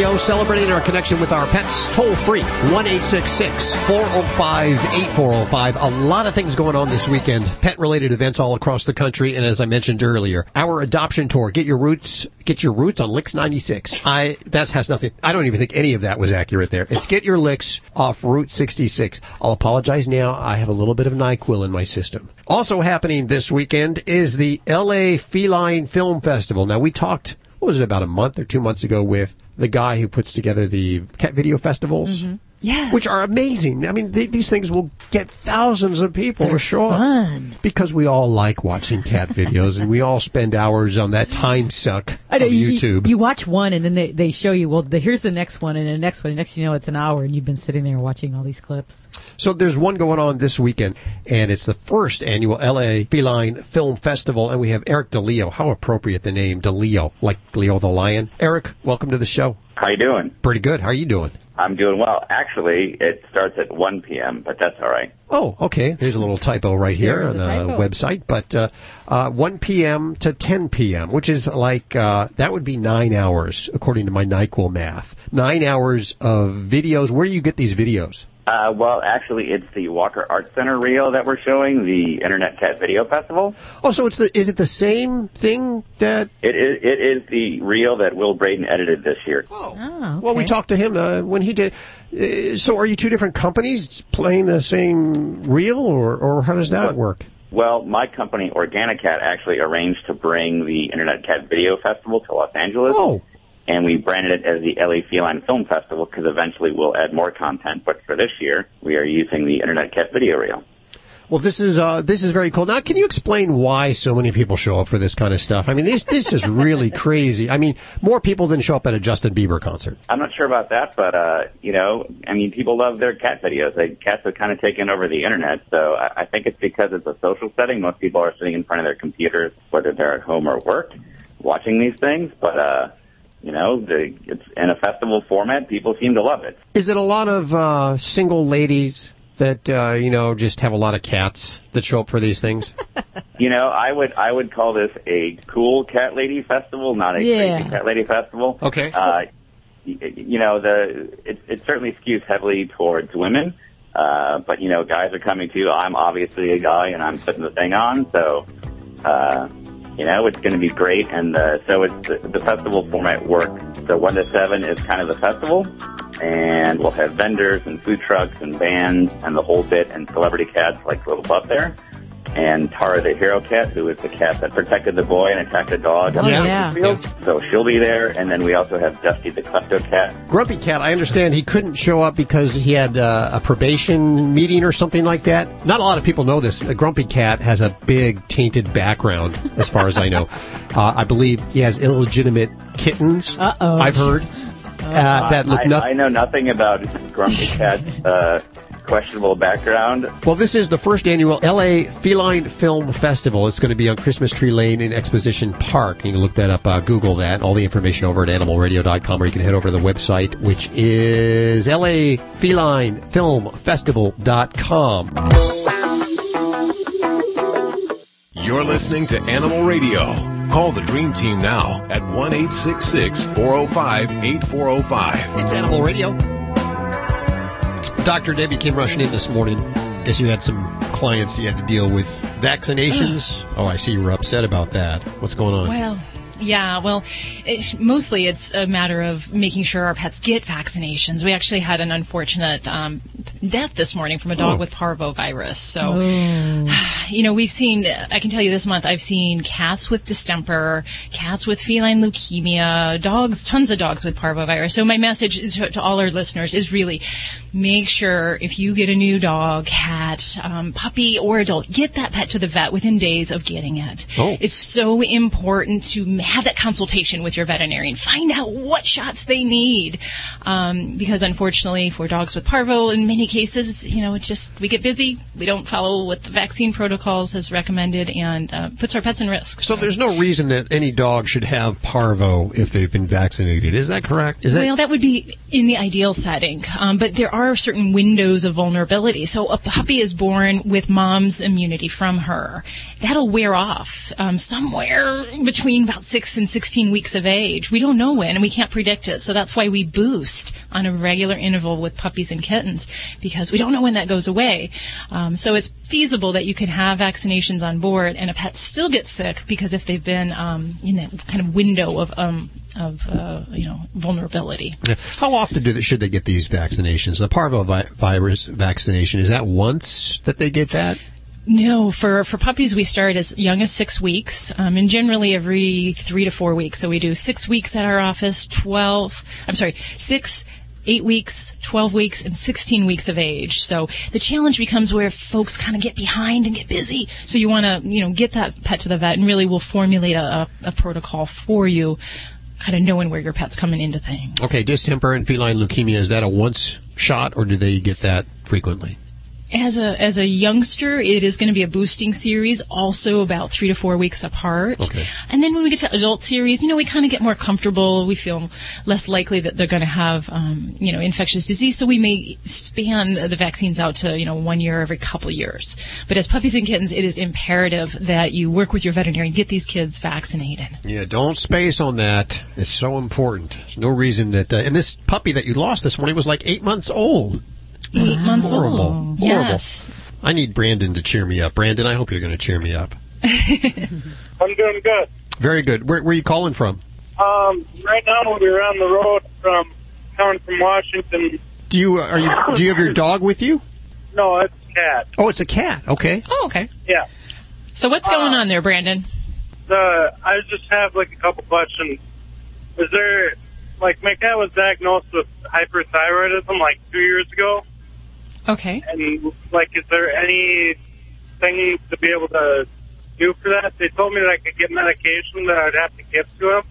Radio celebrating our connection with our pets toll free. 1 405 8405. A lot of things going on this weekend. Pet related events all across the country. And as I mentioned earlier, our adoption tour. Get your roots, get your roots on Licks 96. I, that has nothing, I don't even think any of that was accurate there. It's get your licks off Route 66. I'll apologize now. I have a little bit of NyQuil in my system. Also happening this weekend is the LA Feline Film Festival. Now we talked what was it about a month or two months ago with the guy who puts together the cat video festivals mm-hmm. Yes. which are amazing i mean th- these things will get thousands of people They're for sure fun. because we all like watching cat *laughs* videos and we all spend hours on that time suck I know of you, youtube You watch one and then they, they show you, well, the, here's the next one and the next one. And next, you know, it's an hour and you've been sitting there watching all these clips. So there's one going on this weekend, and it's the first annual LA Feline Film Festival, and we have Erik DeLeo. How appropriate the name DeLeo, like Leo the Lion. Erik, welcome to the show. How you doing? Pretty good. How are you doing? I'm doing well. Actually, it starts at 1 p.m., but that's all right. Oh, okay. There's a little typo right here on the typo. website, but uh, uh, 1 p.m. to 10 p.m., which is like uh, that would be nine hours according to my Nyquil math. Nine hours of videos. Where do you get these videos? Uh, well, actually, it's the Walker Art Center reel that we're showing, the Internet Cat Video Festival. Oh, so it's the is it the same thing that? It is, it is the reel that Will Braden edited this year. Oh, Well, we talked to him uh, when he did. Uh, so, are you two different companies playing the same reel, or or how does that work? Well, my company, Organicat, actually arranged to bring the Internet Cat Video Festival to Los Angeles. Oh. And we branded it as the LA Feline Film Festival because eventually we'll add more content. But for this year, we are using the Internet Cat Video Reel. Well, this is uh, this is very cool. Now, can you explain why so many people show up for this kind of stuff? I mean, this this is really *laughs* crazy. I mean, more people than show up at a Justin Bieber concert. I'm not sure about that, but uh, you know, I mean, people love their cat videos. They, cats have kind of taken over the internet, so I, I think it's because it's a social setting. Most people are sitting in front of their computers, whether they're at home or work, watching these things. But uh, you know, the, it's in a festival format. People seem to love it. Is it a lot of uh, single ladies that uh, you know just have a lot of cats that show up for these things? *laughs* You know, I would I would call this a cool cat lady festival, not a Yeah. crazy cat lady festival. Okay. Uh, you know, the it, it certainly skews heavily towards women, uh, but you know, guys are coming too. I'm obviously a guy, and I'm putting the thing on, so uh, you know, it's going to be great. And uh, so it's the, the festival format works. So one to seven is kind of the festival, and we'll have vendors and food trucks and bands and the whole bit, and celebrity cats like Lil Bub there. And Tara the hero cat, who is the cat that protected the boy and attacked the dog. Oh, on the yeah. field. So she'll be there. And then we also have Dusty the klepto cat. Grumpy Cat, I understand he couldn't show up because he had uh, a probation meeting or something like that. Not a lot of people know this. A Grumpy Cat has a big tainted background, as far as I know. *laughs* Uh, I believe he has illegitimate kittens. Uh-oh. I've heard uh, that look I, nothing. I know nothing about Grumpy Cat's uh, questionable background. Well, this is the first annual LA Feline Film Festival. It's going to be on Christmas Tree Lane in Exposition Park. You can look that up, uh, Google that. All the information over at animalradio.com, or you can head over to the website, which is lafelinefilmfestival.com. You're listening to Animal Radio. Call the Dream Team now at 1 405 8405. It's Animal Radio. Dr. Debbie came rushing in this morning. Guess you had some clients you had to deal with vaccinations. oh, I see you were upset about that. What's going on? Well, yeah, well, it, mostly it's a matter of making sure our pets get vaccinations. We actually had an unfortunate um, death this morning from a dog Oh. with parvovirus. So, *sighs* you know, we've seen, I can tell you this month, I've seen cats with distemper, cats with feline leukemia, dogs, tons of dogs with parvovirus. So my message to, to all our listeners is really make sure if you get a new dog, cat, um, puppy, or adult, get that pet to the vet within days of getting it. Oh. It's so important to have that consultation with your veterinarian. Find out what shots they need. Um, because unfortunately for dogs with parvo, in many cases, you know, it's just, we get busy. We don't follow what the vaccine protocols has recommended and uh, puts our pets in risk. So there's no reason that any dog should have parvo if they've been vaccinated. Is that correct? Is that well, that would be in the ideal setting, um, but there are certain windows of vulnerability. So a puppy is born with mom's immunity from her. That'll wear off um, somewhere between about six and 16 weeks of age. We don't know when, and we can't predict it. So that's why we boost on a regular interval with puppies and kittens, because we don't know when that goes away. Um, so it's feasible that you can have vaccinations on board, and a pet still gets sick because if they've been um, in that kind of window of um, of uh, you know vulnerability. How often do they, should they get these vaccinations? The parvovirus vaccination is that once that they get that? No, for for puppies we start as young as six weeks, um, and generally every three to four weeks. So we do six weeks at our office, twelve. I'm sorry, six. Eight weeks, 12 weeks, and 16 weeks of age. So the challenge becomes where folks kind of get behind and get busy. So you want to, you know, get that pet to the vet and really we'll formulate a, a protocol for you, kind of knowing where your pet's coming into things. Okay, distemper and feline leukemia, is that a once shot or do they get that frequently? As a as a youngster, it is going to be a boosting series, also about three to four weeks apart. Okay. And then when we get to adult series, you know, we kind of get more comfortable. We feel less likely that they're going to have, um, you know, infectious disease. So we may span the vaccines out to, you know, one year every couple years. But as puppies and kittens, it is imperative that you work with your veterinarian, get these kids vaccinated. Yeah, don't space on that. It's so important. There's no reason that. Uh, and this puppy that you lost this morning was like eight months old. Eight months Horrible. old. Horrible. Yes. I need Brandon to cheer me up. Brandon, I hope you're going to cheer me up. *laughs* I'm doing good. Very good. Where, where are you calling from? Um, right now we're on the road from coming from Washington. Do you uh, are you do you have your dog with you? No, it's a cat. Oh, it's a cat. Okay. Oh, okay. Yeah. So what's going on there, Brandon? The I just have like a couple questions. Is there like my cat was diagnosed with hyperthyroidism like two years ago, Okay. and like is there anything to be able to do for that? They told me that I could get medication that I'd have to give to him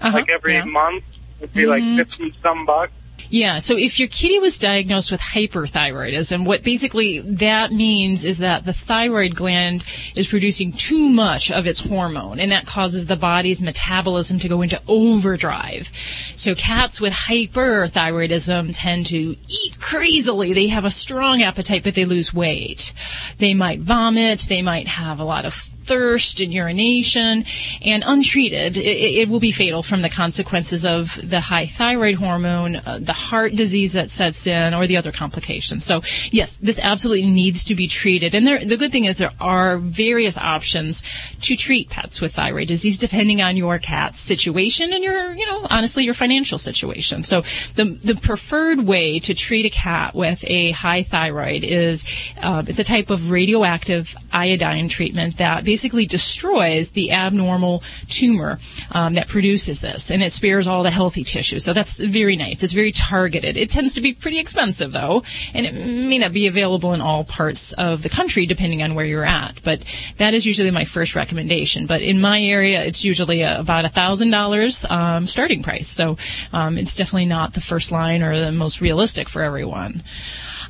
Uh-huh, like every yeah. month. It'd be Mhm. like fifty some bucks. Yeah, so if your kitty was diagnosed with hyperthyroidism, what basically that means is that the thyroid gland is producing too much of its hormone, and that causes the body's metabolism to go into overdrive. So cats with hyperthyroidism tend to eat crazily. They have a strong appetite, but they lose weight. They might vomit, they might have a lot of thirst and urination, and untreated, it, it will be fatal from the consequences of the high thyroid hormone, uh, the heart disease that sets in, or the other complications. So, yes, this absolutely needs to be treated. And there, the good thing is there are various options to treat pets with thyroid disease depending on your cat's situation and your, you know, honestly, your financial situation. So, the the preferred way to treat a cat with a high thyroid is um, it's a type of radioactive iodine treatment that basically destroys the abnormal tumor um, that produces this, and it spares all the healthy tissue. So that's very nice. It's very targeted. It tends to be pretty expensive though, and it may not be available in all parts of the country depending on where you're at. But that is usually my first recommendation. But in my area, it's usually about a thousand dollars um, starting price. So um, it's definitely not the first line or the most realistic for everyone.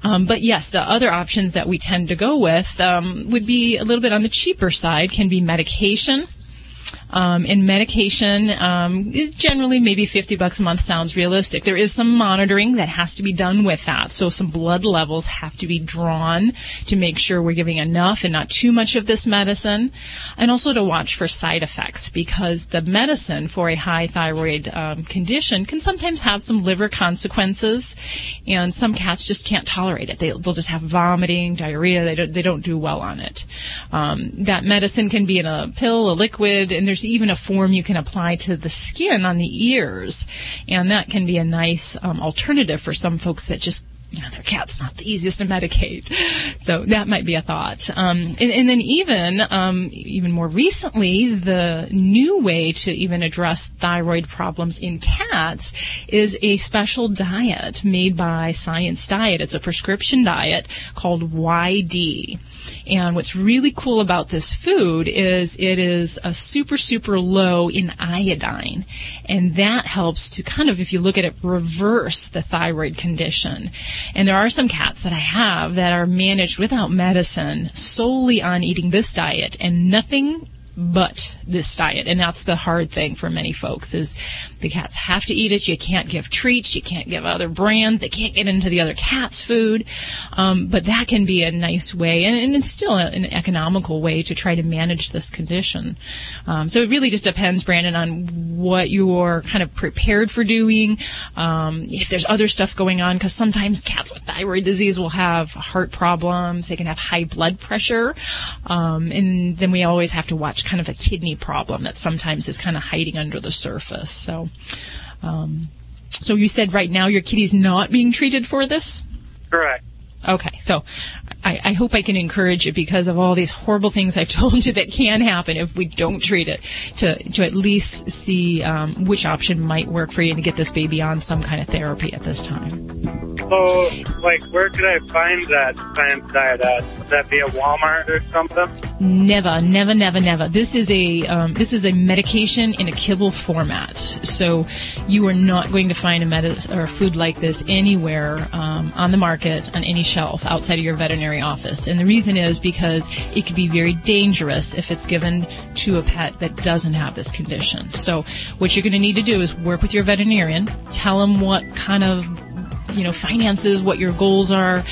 Um, but yes, the other options that we tend to go with um, would be a little bit on the cheaper side, can be medication. Um, and medication, um, generally maybe 50 bucks a month sounds realistic. There is some monitoring that has to be done with that. So some blood levels have to be drawn to make sure we're giving enough and not too much of this medicine. And also to watch for side effects because the medicine for a high thyroid um, condition can sometimes have some liver consequences and some cats just can't tolerate it. They, they'll just have vomiting, diarrhea. They don't, they don't do well on it. Um, that medicine can be in a pill, a liquid, and there's even a form you can apply to the skin on the ears. And that can be a nice um, alternative for some folks that just you know, their cat's not the easiest to medicate. *laughs* So that might be a thought. Um, and, and then even, um, even more recently, the new way to even address thyroid problems in cats is a special diet made by Science Diet. It's a prescription diet called YD. And what's really cool about this food is it is a super, super low in iodine. And that helps to kind of, if you look at it, reverse the thyroid condition. And there are some cats that I have that are managed without medicine solely on eating this diet and nothing but this diet. And that's the hard thing for many folks is the cats have to eat it. You can't give treats. You can't give other brands. They can't get into the other cat's food. Um, but that can be a nice way and, and it's still an economical way to try to manage this condition. Um, so it really just depends, Brandon, on what you're kind of prepared for doing. Um, if there's other stuff going on, because sometimes cats with thyroid disease will have heart problems. They can have high blood pressure. Um, and then we always have to watch kind of a kidney problem that sometimes is kind of hiding under the surface. So, um, so you said right now your kitty's not being treated for this? Correct. Okay, so I, I hope I can encourage you because of all these horrible things I've *laughs* told you that can happen if we don't treat it to, to at least see um, which option might work for you and to get this baby on some kind of therapy at this time. So, like, where could I find that science diet at? Would that be a Walmart or something? Never, never, never, never. This is a um, this is a medication in a kibble format. So you are not going to find a med- or a food like this anywhere um, on the market on any shelf outside of your veterinary office. And the reason is because it could be very dangerous if it's given to a pet that doesn't have this condition. So what you're going to need to do is work with your veterinarian, tell them what kind of you know finances, what your goals are,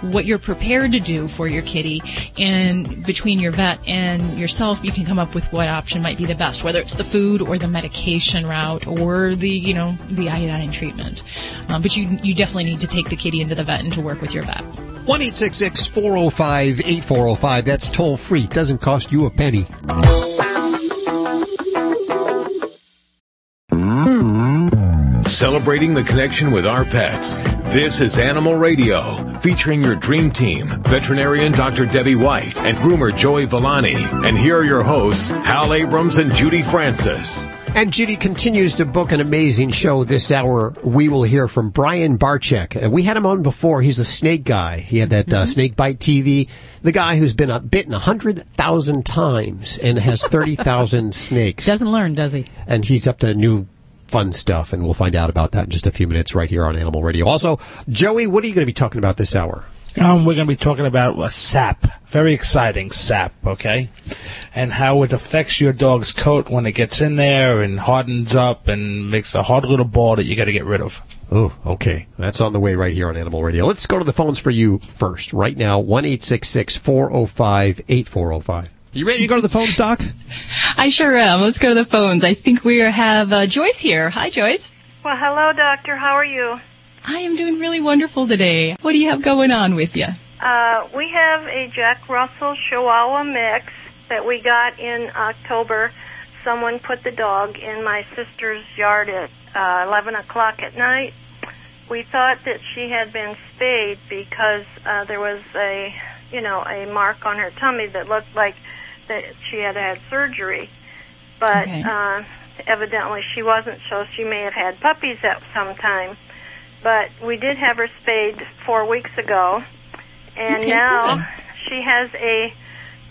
what you're prepared to do for your kitty, and between your vet and yourself, you can come up with what option might be the best, whether it's the food or the medication route or the you know the iodine treatment. Um, but you you definitely need to take the kitty into the vet and to work with your vet. 1 405 8405. That's toll free. Doesn't cost you a penny. Celebrating the connection with our pets. This is Animal Radio, featuring your dream team, veterinarian Dr. Debbie White and groomer Joey Villani. And here are your hosts, Hal Abrams and Judy Francis. And Judy continues to book an amazing show this hour. We will hear from Brian Barczyk. Uh, we had him on before. He's a snake guy. He had that uh, Snake Bite TV. The guy who's been uh, bitten 100,000 times and has 30,000 *laughs* snakes. Doesn't learn, does he? And he's up to new fun stuff, and we'll find out about that in just a few minutes right here on Animal Radio. Also, Joey, what are you going to be talking about this hour? Um, we're going to be talking about a sap. Very exciting sap, okay? And how it affects your dog's coat when it gets in there and hardens up and makes a hard little ball that you got to get rid of. Oh, okay. That's on the way right here on Animal Radio. Let's go to the phones for you first. Right now, 1 405 8405. You ready to go to the phones, Doc? *laughs* I sure am. Let's go to the phones. I think we have uh, Joyce here. Hi, Joyce. Well, hello, doctor. How are you? I am doing really wonderful today. What do you have going on with you? Uh, we have a Jack Russell Chihuahua mix that we got in October. Someone put the dog in my sister's yard at uh, 11 o'clock at night. We thought that she had been spayed because uh, there was a, you know, a mark on her tummy that looked like that she had had surgery, but Okay. uh, evidently she wasn't. So she may have had puppies at some time. But we did have her spayed four weeks ago, and Okay, now good. she has a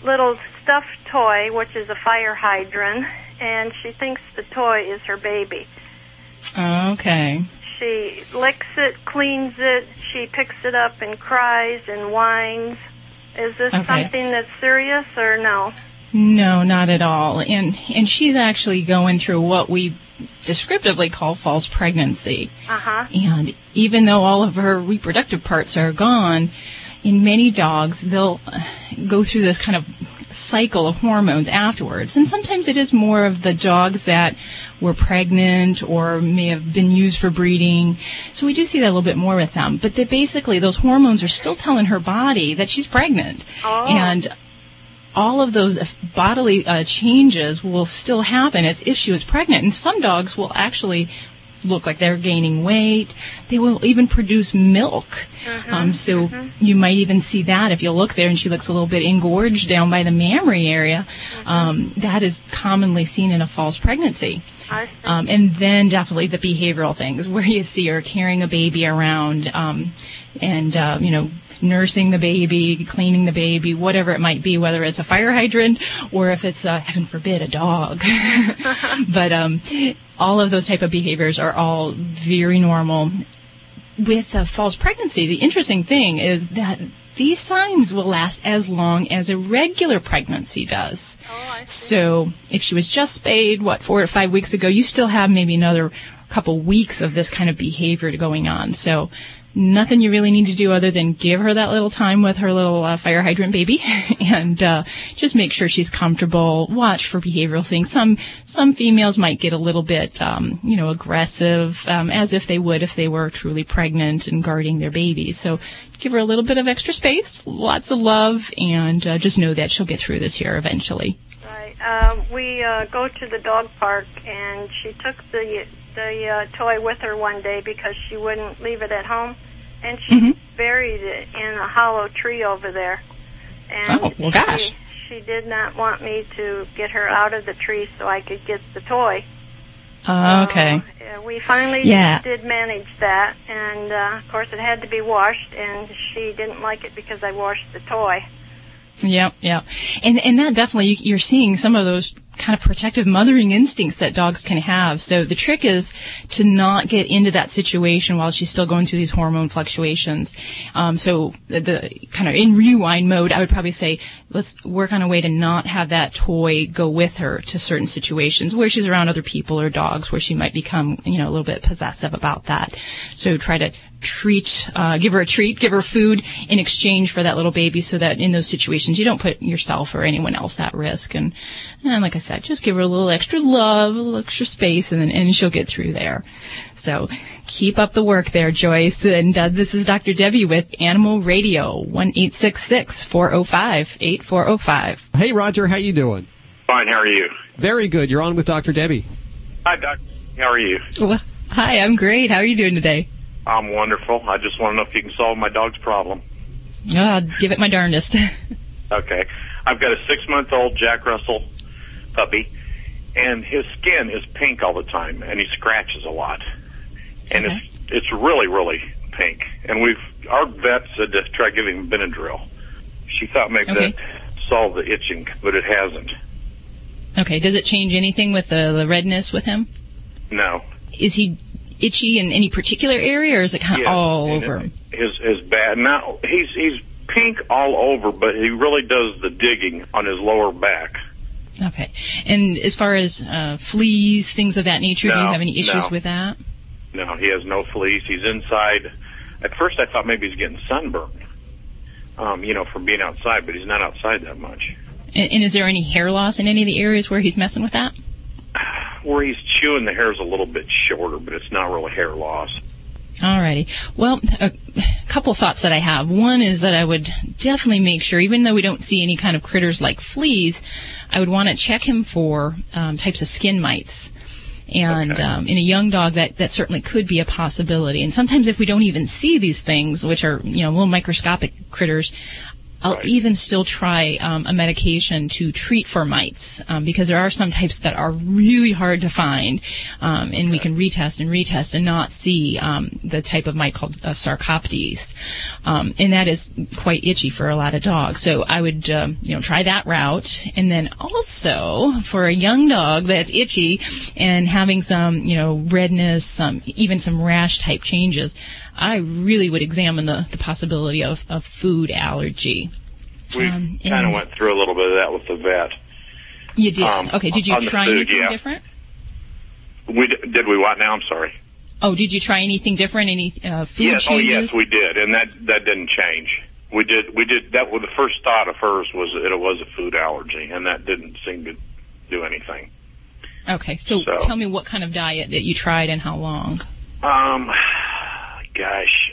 little stuffed toy, which is a fire hydrant, and she thinks the toy is her baby. Okay. She licks it, cleans it, she picks it up and cries and whines. Is this Okay. something that's serious or no? No, not at all. And and she's actually going through what we descriptively call false pregnancy. Uh huh. And even though all of her reproductive parts are gone, in many dogs they'll go through this kind of cycle of hormones afterwards. And sometimes it is more of the dogs that were pregnant or may have been used for breeding. So we do see that a little bit more with them. But basically those hormones are still telling her body that she's pregnant. Oh. And all of those bodily uh, changes will still happen as if she was pregnant. And some dogs will actually look like they're gaining weight. They will even produce milk. Um, so you might even see that if you look there and she looks a little bit engorged down by the mammary area. Um, that is commonly seen in a false pregnancy. Um, and then definitely the behavioral things where you see her carrying a baby around um, and, uh, you know, nursing the baby, cleaning the baby, whatever it might be, whether it's a fire hydrant or if it's, uh, heaven forbid, a dog. *laughs* but um, all of those type of behaviors are all very normal. With a false pregnancy, the interesting thing is that these signs will last as long as a regular pregnancy does. So if she was just spayed, what, four or five weeks ago, you still have maybe another couple weeks of this kind of behavior going on. So nothing you really need to do other than give her that little time with her little uh, fire hydrant baby *laughs* and uh, just make sure she's comfortable watch for behavioral things. Some some females might get a little bit um, you know aggressive um, as if they would if they were truly pregnant and guarding their baby so give her a little bit of extra space lots of love and uh, just know that she'll get through this year eventually. Right. Uh, we uh, go to the dog park, and she took the the uh, toy with her one day because she wouldn't leave it at home, and she buried it in a hollow tree over there. And Oh, well, gosh. She, she did not want me to get her out of the tree so I could get the toy. Uh, okay Uh, we finally Yeah. did manage that, and uh, of course it had to be washed, and she didn't like it because I washed the toy. Yep, yep. And and that definitely you- you're seeing some of those kind of protective mothering instincts that dogs can have. So the trick is to not get into that situation while she's still going through these hormone fluctuations. Um, so the, the kind of in rewind mode, I would probably say let's work on a way to not have that toy go with her to certain situations where she's around other people or dogs where she might become you know a little bit possessive about that. So try to treat, uh, give her a treat, give her food in exchange for that little baby so that in those situations you don't put yourself or anyone else at risk. And, and like I said, just give her a little extra love, a little extra space and then, and she'll get through there. So keep up the work there, Joyce. And uh, this is Dr. Debbie with Animal Radio, 1-866-405-8405. Hey, Roger, how you doing? Fine. How are you? Very good. You're on with Dr. Debbie. Hi, Doc. How are you? Well, hi, I'm great. How are you doing today? I'm wonderful. I just want to know if you can solve my dog's problem. Uh, give it my darndest. *laughs* Okay. I've got a six-month-old Jack Russell puppy, and his skin is pink all the time, and he scratches a lot, and it's it's really really pink. And we've our vet said to try giving him Benadryl. She thought maybe Okay. that solved the itching, but it hasn't. okay, does it change anything with the, the redness with him? No. Is he itchy in any particular area or is it kind of Yeah, all over him? His his bad. Now he's he's pink all over, but he really does the digging on his lower back. Okay. And as far as uh, fleas, things of that nature, do you have any issues no. with that? No, he has no fleas. He's inside. At first, I thought maybe he's getting sunburned, um, you know, from being outside, but he's not outside that much. And, and is there any hair loss in any of the areas where he's messing with that? Where he's chewing, the hair's a little bit shorter, but it's not really hair loss. Alrighty. Well, a couple thoughts that I have. One is that I would definitely make sure, even though we don't see any kind of critters like fleas, I would want to check him for um, types of skin mites. And um, in a young dog, that, that certainly could be a possibility. And sometimes if we don't even see these things, which are you know little microscopic critters, I'll even still try um, a medication to treat for mites um, because there are some types that are really hard to find, um, and we can retest and retest and not see um, the type of mite called uh, sarcoptes, um, and that is quite itchy for a lot of dogs. So I would um, you know try that route, and then also for a young dog that's itchy and having some you know redness, some even some rash type changes. I really would examine the, the possibility of, of food allergy. We Um, kind of went through a little bit of that with the vet. You did. Um, okay. Did you try food, anything yeah. different? We d- did we what now? I'm sorry. Oh, did you try anything different? Any uh, food yes, oh changes? yes, we did, and that that didn't change. We did we did that. Was the first thought of hers was that it was a food allergy, and that didn't seem to do anything. okay. So, So- tell me what kind of diet that you tried and how long. Um, gosh,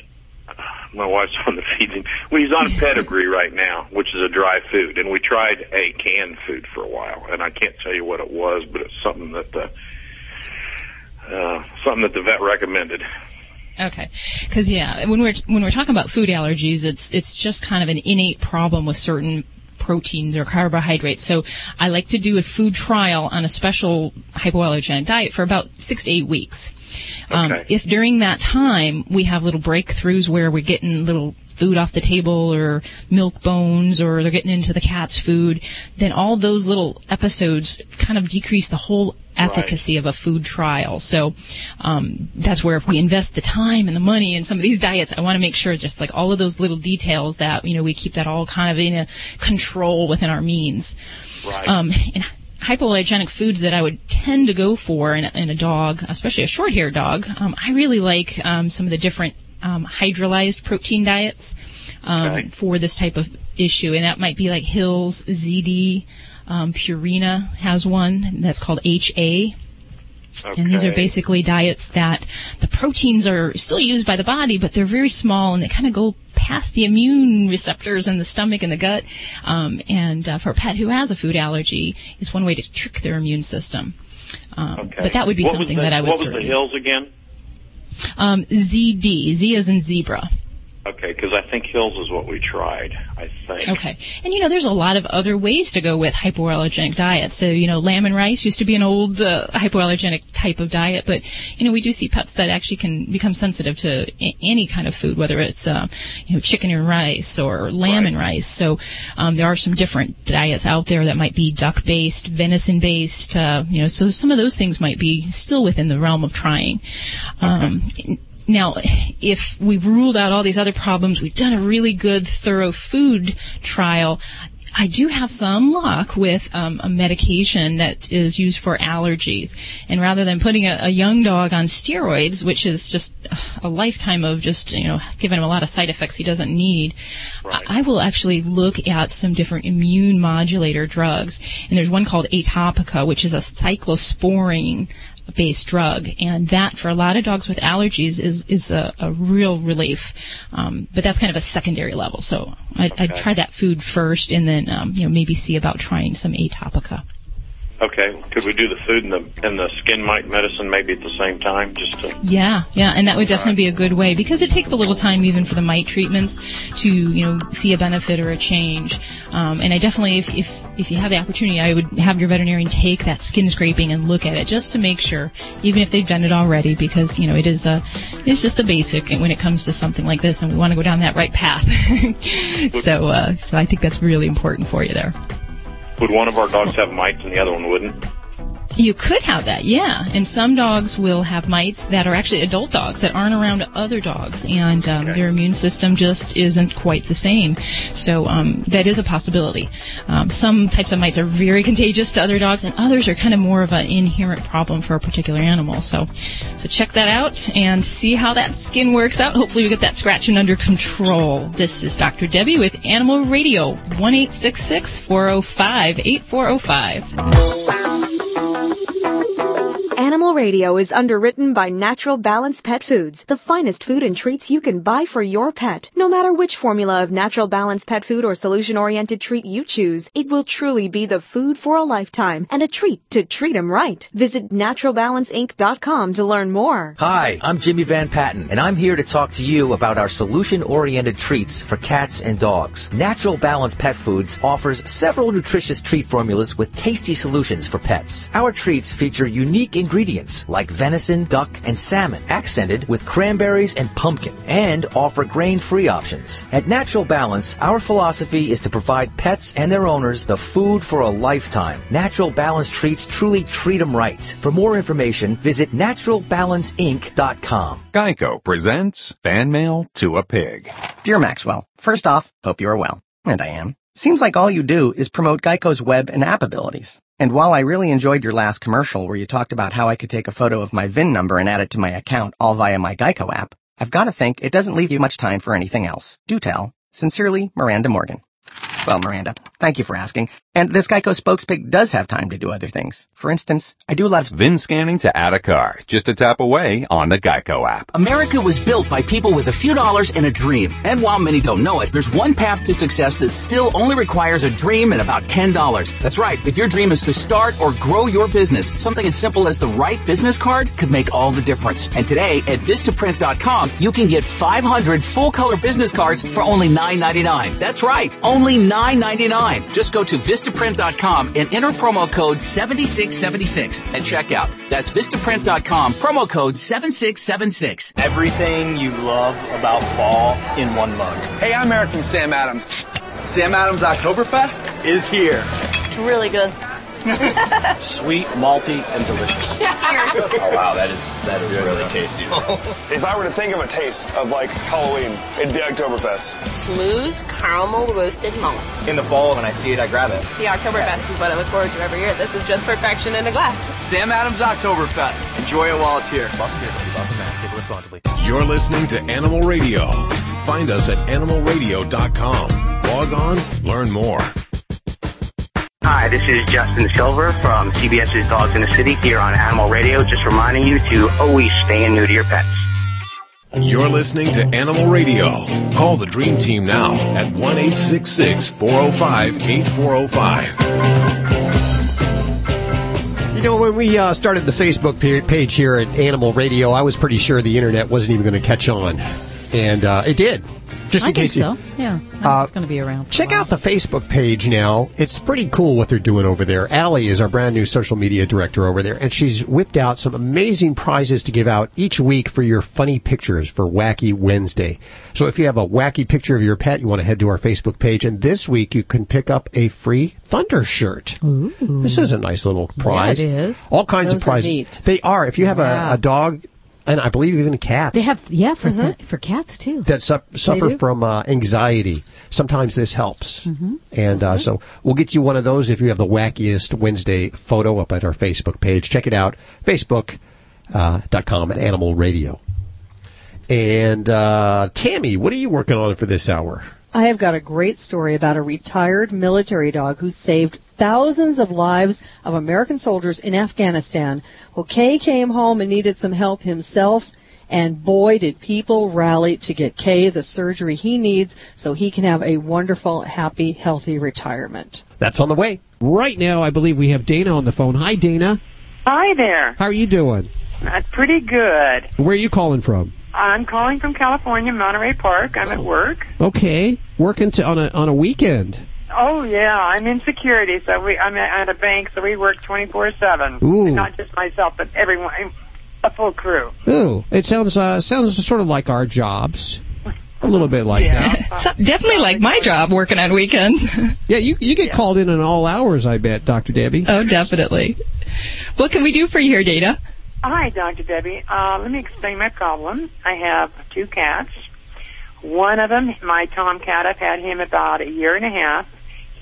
my wife's on the feeding. Well, he's on pedigree right now, which is a dry food, and we tried a canned food for a while, and I can't tell you what it was, but it's something that the uh, something that the vet recommended. Okay, because yeah, when we're when we're talking about food allergies, it's it's just kind of an innate problem with certain proteins or carbohydrates. So I like to do a food trial on a special hypoallergenic diet for about six to eight weeks. Um, if during that time we have little breakthroughs where we're getting little food off the table or milk bones or they're getting into the cat's food, then all those little episodes kind of decrease the whole efficacy of a food trial. So um, that's where if we invest the time and the money in some of these diets, I want to make sure just like all of those little details that you know we keep that all kind of in a control within our means. Right. Um, and hypoallergenic foods that I would tend to go for in a, in a dog, especially a short-haired dog, um, I really like um, some of the different um, hydrolyzed protein diets um, for this type of issue, and that might be like Hills, ZD, um, Purina has one that's called HA. And these are basically diets that the proteins are still used by the body, but they're very small and they kind of go past the immune receptors in the stomach and the gut. Um, and uh, for a pet who has a food allergy, it's one way to trick their immune system. Um, Okay. But that would be What something the- that I would What was the hills again? Um, ZD, Z as in zebra. Okay, because I think Hills is what we tried. I think. Okay. And you know, there's a lot of other ways to go with hypoallergenic diets. So, you know, lamb and rice used to be an old uh, hypoallergenic type of diet, but, you know, we do see pets that actually can become sensitive to a- any kind of food, whether it's, uh, you know, chicken and rice or lamb and rice. So, um, there are some different diets out there that might be duck based, venison based, uh, you know, so some of those things might be still within the realm of trying. Um, now, if we've ruled out all these other problems, we've done a really good, thorough food trial. I do have some luck with um, a medication that is used for allergies. And rather than putting a, a young dog on steroids, which is just a lifetime of just, you know, giving him a lot of side effects he doesn't need, I, I will actually look at some different immune modulator drugs. And there's one called Atopica, which is a cyclosporine based drug. And that for a lot of dogs with allergies is is a, a real relief. Um, but that's kind of a secondary level. So I'd, I'd try that food first and then um, you know maybe see about trying some atopica Okay, could we do the food and the and the skin mite medicine maybe at the same time, just to? yeah yeah and that would definitely be a good way because it takes a little time even for the mite treatments to you know see a benefit or a change um, and I definitely if, if if you have the opportunity I would have your veterinarian take that skin scraping and look at it just to make sure even if they've done it already because you know it is a it's just a basic when it comes to something like this and we want to go down that right path *laughs* so uh, so I think that's really important for you there. Would one of our dogs have mites and the other one wouldn't? You could have that, yeah. And some dogs will have mites that are actually adult dogs that aren't around other dogs, and um, okay. their immune system just isn't quite the same. So um, that is a possibility. Um, some types of mites are very contagious to other dogs, and others are kind of more of an inherent problem for a particular animal. So, so check that out and see how that skin works out. Hopefully, we get that scratching under control. This is Dr. Debbie with Animal Radio, one eight six six four zero five eight four zero five. 8405 Animal Radio is underwritten by Natural Balance Pet Foods, the finest food and treats you can buy for your pet. No matter which formula of Natural Balance Pet Food or solution-oriented treat you choose, it will truly be the food for a lifetime and a treat to treat 'em right. Visit naturalbalanceinc.com to learn more. Hi, I'm Jimmy Van Patten, and I'm here to talk to you about our solution-oriented treats for cats and dogs. Natural Balance Pet Foods offers several nutritious treat formulas with tasty solutions for pets. Our treats feature unique ingredients like venison, duck, and salmon, accented with cranberries and pumpkin, and offer grain-free options. At Natural Balance, our philosophy is to provide pets and their owners the food for a lifetime. Natural Balance treats truly treat 'em right. For more information, visit naturalbalanceinc.com. Geico presents Fan Mail to a Pig. Dear Maxwell, first off, hope you are well. And I am. Seems like all you do is promote Geico's web and app abilities. And while I really enjoyed your last commercial where you talked about how I could take a photo of my VIN number and add it to my account all via my Geico app, I've got to think it doesn't leave you much time for anything else. Do tell. Sincerely, Miranda Morgan. Well, Miranda, thank you for asking. And this Geico spokespig does have time to do other things. For instance, I do a lot of VIN scanning to add a car, just a tap away on the Geico app. America was built by people with a few dollars and a dream. And while many don't know it, there's one path to success that still only requires a dream and about $10. That's right. If your dream is to start or grow your business, something as simple as the right business card could make all the difference. And today at Vistaprint.com, you can get 500 full color business cards for only $9.99. That's right. Only $9.99. Just go to Vistaprint.com and enter promo code 7676 at checkout. That's Vistaprint.com, promo code 7676. Everything you love about fall in one mug. Hey, I'm Eric from Sam Adams. Sam Adams Oktoberfest is here. It's really good. Sweet, malty, and delicious. *laughs* Cheers. Oh wow, that is that is really tasty. *laughs* If I were to think of a taste of like Halloween, it'd be Oktoberfest. Smooth caramel roasted malt. In the fall, when I see it, I grab it. The Oktoberfest is what I look forward to every year. This is just perfection in a glass. Sam Adams Oktoberfest. Enjoy it while it's here. Boston Beer Company, Boston, Mass. Sip responsibly. You're listening to Animal Radio. Find us at animalradio.com. Log on, learn more. Hi, this is Justin Silver from CBS's Dogs in the City here on Animal Radio, just reminding you to always stay in and to your pets. You're listening to Animal Radio. Call the Dream Team now at 1 405 8405. You know, when we uh, started the Facebook page here at Animal Radio, I was pretty sure the internet wasn't even going to catch on. And uh, it did. Just in I think case you- so. Yeah, Uh, it's going to be around. Check out the Facebook page now. It's pretty cool what they're doing over there. Allie is our brand new social media director over there, and she's whipped out some amazing prizes to give out each week for your funny pictures for Wacky Wednesday. So if you have a wacky picture of your pet, you want to head to our Facebook page, and this week you can pick up a free Thunder shirt. This is a nice little prize. it is. All kinds Those of prizes. neat. They are. If you have Yeah. a, a dog, and I believe even cats They have yeah for th- for cats too. that su- suffer from uh, anxiety. Sometimes this helps. Mhm. And uh, so we'll get you one of those if you have the wackiest Wednesday photo up at our Facebook page. Check it out, facebook.com uh, dot com at Animal Radio. And uh, Tammy, what are you working on for this hour? I have got a great story about a retired military dog who saved thousands of lives of American soldiers in Afghanistan. Well, Kay came home and needed some help himself, and boy, did people rally to get Kay the surgery he needs so he can have a wonderful, happy, healthy retirement. That's on the way. Right now, I believe we have Dana on the phone. Hi, Dana. Hi there. How are you doing? Uh, pretty good. Where are you calling from? I'm calling from California, Monterey Park. I'm at work. Okay, working to, on a on a weekend. Oh yeah, I'm in security, so we I'm at a bank, so we work 24/7. Ooh. Not just myself, but everyone, a full crew. Ooh, it sounds uh, sounds sort of like our jobs. A little bit like that. So- definitely like my job working on weekends. *laughs* Yeah, you you get called in at all hours. I bet, Doctor Debbie. oh, definitely. What can we do for you here, Dana? Hi, Dr. Debbie. Uh, let me explain my problem. I have two cats. One of them, my tomcat, I've had him about a year and a half.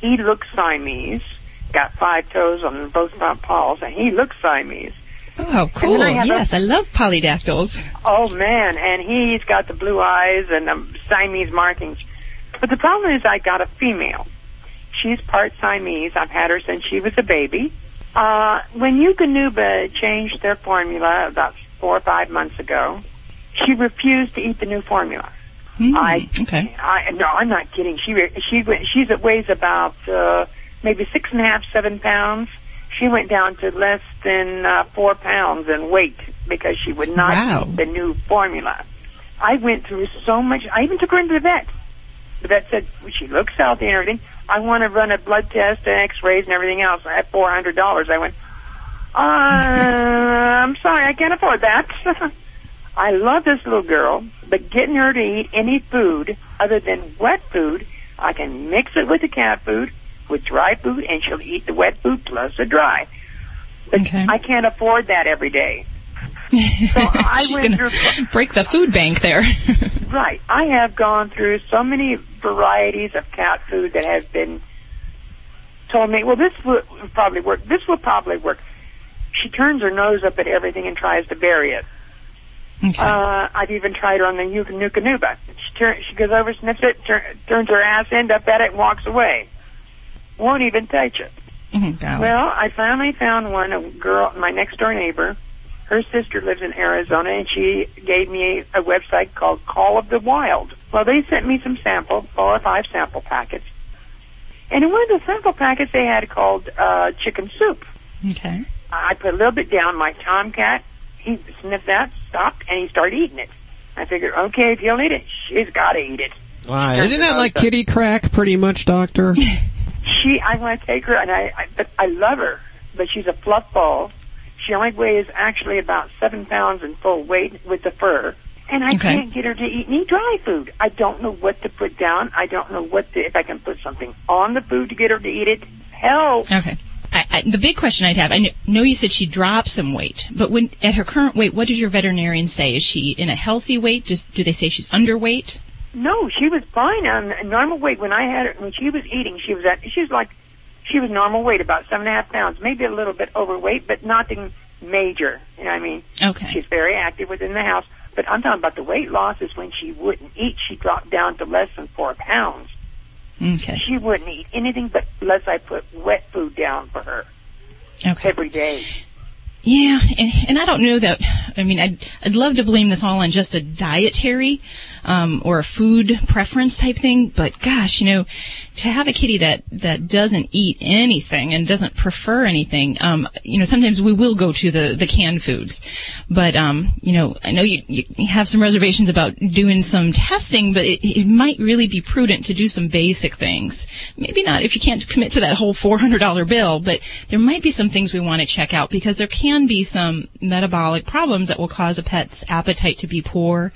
He looks Siamese. Got five toes on both front paws, and he looks Siamese. Oh, cool. I Yes, I love polydactyls. Oh man, and he's got the blue eyes and the Siamese markings. But the problem is I got a female. She's part Siamese. I've had her since she was a baby. Uh, when Eukanuba changed their formula about four or five months ago, she refused to eat the new formula. I, okay. I, no, I'm not kidding. She, she, went- she's it weighs about, uh, maybe six and a half, seven pounds. She went down to less than, uh, four pounds in weight because she would not Wow. eat the new formula. I went through so much. I even took her into the vet. The vet said well, she looks healthy and everything. I want to run a blood test and X-rays and everything else. I had four hundred dollars. I went. Uh, *laughs* I'm sorry, I can't afford that. *laughs* I love this little girl, but getting her to eat any food other than wet food, I can mix it with the cat food, with dry food, and she'll eat the wet food plus the dry. But I can't afford that every day. *laughs* So I She's went gonna through break the food bank there. *laughs* Right. I have gone through so many varieties of cat food that have been told me, well, this will probably work. This will probably work. She turns her nose up at everything and tries to bury it. Uh, I've even tried her on the Yuka Nuka Nuba. She, turn, she goes over, sniffs it, tur- turns her ass end up at it, and walks away. Won't even touch it. Well, I finally found one, a girl, my next door neighbor. Her sister lives in Arizona, and she gave me a, a website called Call of the Wild. Well, they sent me some sample, four or five sample packets. And in one of the sample packets, they had called uh, chicken soup. Okay. I put a little bit down. My tomcat, he sniffed that, stopped, and he started eating it. I figured, okay, if he'll eat it, she's got to eat it. Wow, isn't that like kitty crack, pretty much, Doctor? *laughs* She, I want to take her, and I, I, but I love her, but she's a fluff ball. She only weighs actually about seven pounds in full weight with the fur. And I Okay. can't get her to eat any dry food. I don't know what to put down. I don't know what to, if I can put something on the food to get her to eat it. Help! Okay. I, I, the big question I'd have, I kn- know you said she dropped some weight, but when at her current weight, what does your veterinarian say? Is she in a healthy weight? Just do they say she's underweight? No, she was fine on normal weight when I had her. When she was eating, she was at she was like she was normal weight, about seven and a half pounds, maybe a little bit overweight, but nothing major. You know what I mean? Okay. She's very active within the house. But I'm talking about the weight loss is when she wouldn't eat. She dropped down to less than four pounds. Okay. She wouldn't eat anything but unless I put wet food down for her Okay. every day. Yeah, and, and I don't know that. I mean, I'd I'd love to blame this all on just a dietary um, or a food preference type thing. But gosh, you know, to have a kitty that that doesn't eat anything and doesn't prefer anything, um, you know, sometimes we will go to the the canned foods. But um, you know, I know you, you have some reservations about doing some testing, but it, it might really be prudent to do some basic things. Maybe not if you can't commit to that whole four hundred dollar bill, but there might be some things we want to check out because there can be some metabolic problems that will cause a pet's appetite to be poor.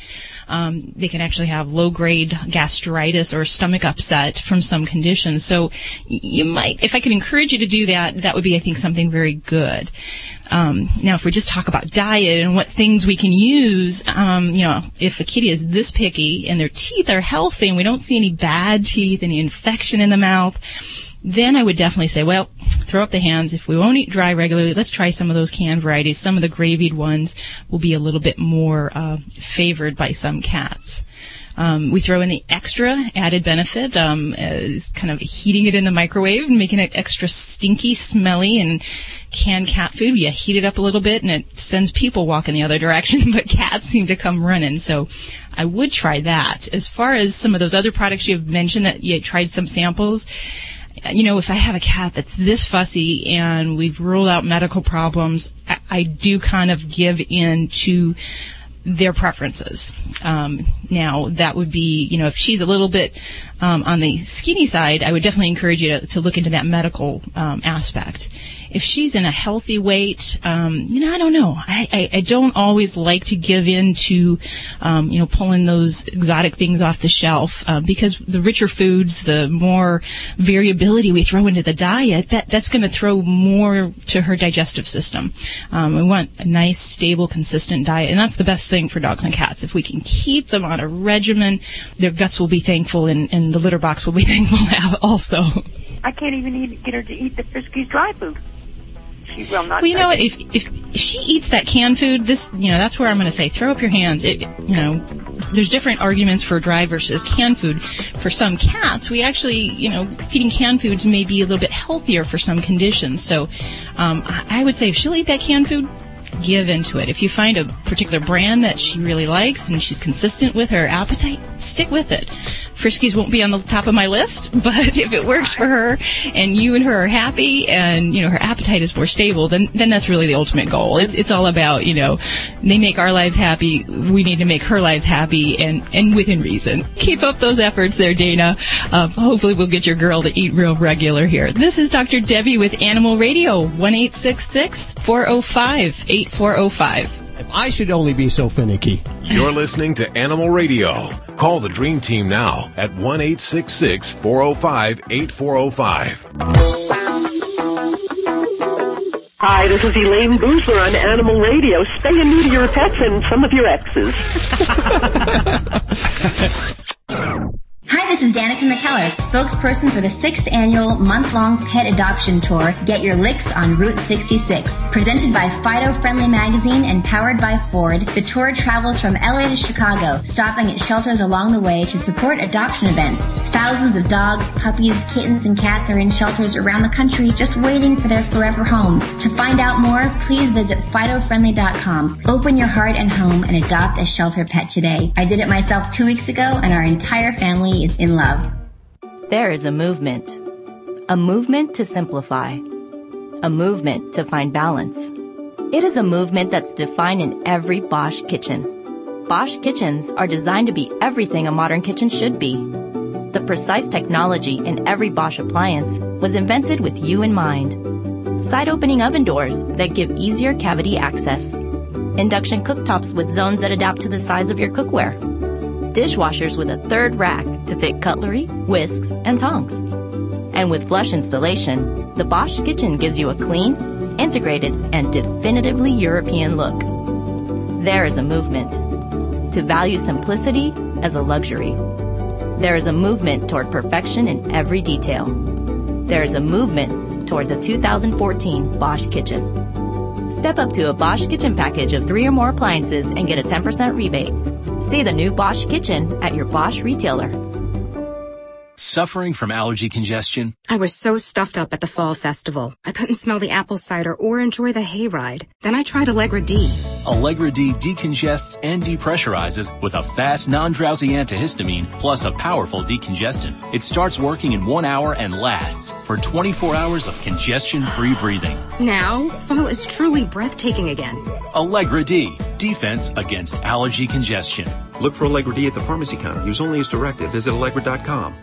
Um, they can actually have low grade gastritis or stomach upset from some conditions. So you might, if I could encourage you to do that, that would be, I think, something very good. Um, now, if we just talk about diet and what things we can use, um, you know, if a kitty is this picky and their teeth are healthy and we don't see any bad teeth, any infection in the mouth, then I would definitely say, well, throw up the hands. If we won't eat dry regularly, let's try some of those canned varieties. Some of the gravied ones will be a little bit more uh, favored by some cats. Um, we throw in the extra added benefit um, is kind of heating it in the microwave and making it extra stinky, smelly, and canned cat food. You heat it up a little bit and it sends people walking the other *laughs* direction, but cats seem to come running. So I would try that. As far as some of those other products you've mentioned that you tried some samples, you know, if I have a cat that's this fussy and we've ruled out medical problems, I, I do kind of give in to their preferences. Um, now, that would be, you know, if she's a little bit um, on the skinny side, I would definitely encourage you to, to look into that medical um, aspect. If she's in a healthy weight, um, you know, I don't know. I, I, I don't always like to give in to, um, you know, pulling those exotic things off the shelf uh, because the richer foods, the more variability we throw into the diet, that that's going to throw more to her digestive system. Um, we want a nice, stable, consistent diet, and that's the best thing for dogs and cats. If we can keep them on a regimen, their guts will be thankful, and, and the litter box will be *laughs* thankful also. I can't even eat, get her to eat the Friskies dry food. She will not. Well, you know? If if she eats that canned food, this you know that's where I'm going to say throw up your hands. It, you know, there's different arguments for dry versus canned food. For some cats, we actually you know feeding canned foods may be a little bit healthier for some conditions. So, um, I would say if she'll eat that canned food, give into it. If you find a particular brand that she really likes and she's consistent with her appetite, stick with it. Friskies won't be on the top of my list, *laughs* but if it works for her and you and her are happy and, you know, her appetite is more stable, then, then that's really the ultimate goal. It's, it's all about, you know, they make our lives happy. We need to make her lives happy and, and within reason. Keep up those efforts there, Dana. Uh, hopefully we'll get your girl to eat real regular here. This is Dr. Debbie with Animal Radio, 1-866-405-8405. If I should only be so finicky. You're listening to Animal Radio. Call the Dream Team now at 1 866 405 8405. Hi, this is Elayne Boosler on Animal Radio. Stay and to your pets and some of your exes. *laughs* Hi, this is Danica McKellar, spokesperson for the sixth annual month-long pet adoption tour, Get Your Licks on Route 66. Presented by Fido Friendly Magazine and powered by Ford, the tour travels from LA to Chicago, stopping at shelters along the way to support adoption events. Thousands of dogs, puppies, kittens, and cats are in shelters around the country just waiting for their forever homes. To find out more, please visit FidoFriendly.com. Open your heart and home and adopt a shelter pet today. I did it myself two weeks ago and our entire family is in love. There is a movement. A movement to simplify. A movement to find balance. It is a movement that's defined in every Bosch kitchen. Bosch kitchens are designed to be everything a modern kitchen should be. The precise technology in every Bosch appliance was invented with you in mind. Side opening oven doors that give easier cavity access. Induction cooktops with zones that adapt to the size of your cookware dishwashers with a third rack to fit cutlery, whisks, and tongs. And with flush installation, the Bosch kitchen gives you a clean, integrated, and definitively European look. There is a movement to value simplicity as a luxury. There is a movement toward perfection in every detail. There is a movement toward the 2014 Bosch kitchen. Step up to a Bosch kitchen package of three or more appliances and get a 10% rebate. See the new Bosch kitchen at your Bosch retailer. Suffering from allergy congestion? I was so stuffed up at the fall festival. I couldn't smell the apple cider or enjoy the hayride. Then I tried Allegra D. Allegra D decongests and depressurizes with a fast, non-drowsy antihistamine plus a powerful decongestant. It starts working in one hour and lasts for 24 hours of congestion-free *sighs* breathing. Now, fall is truly breathtaking again. Allegra D, defense against allergy congestion. Look for Allegra D at the pharmacy counter. Use only as directed. Visit Allegra.com.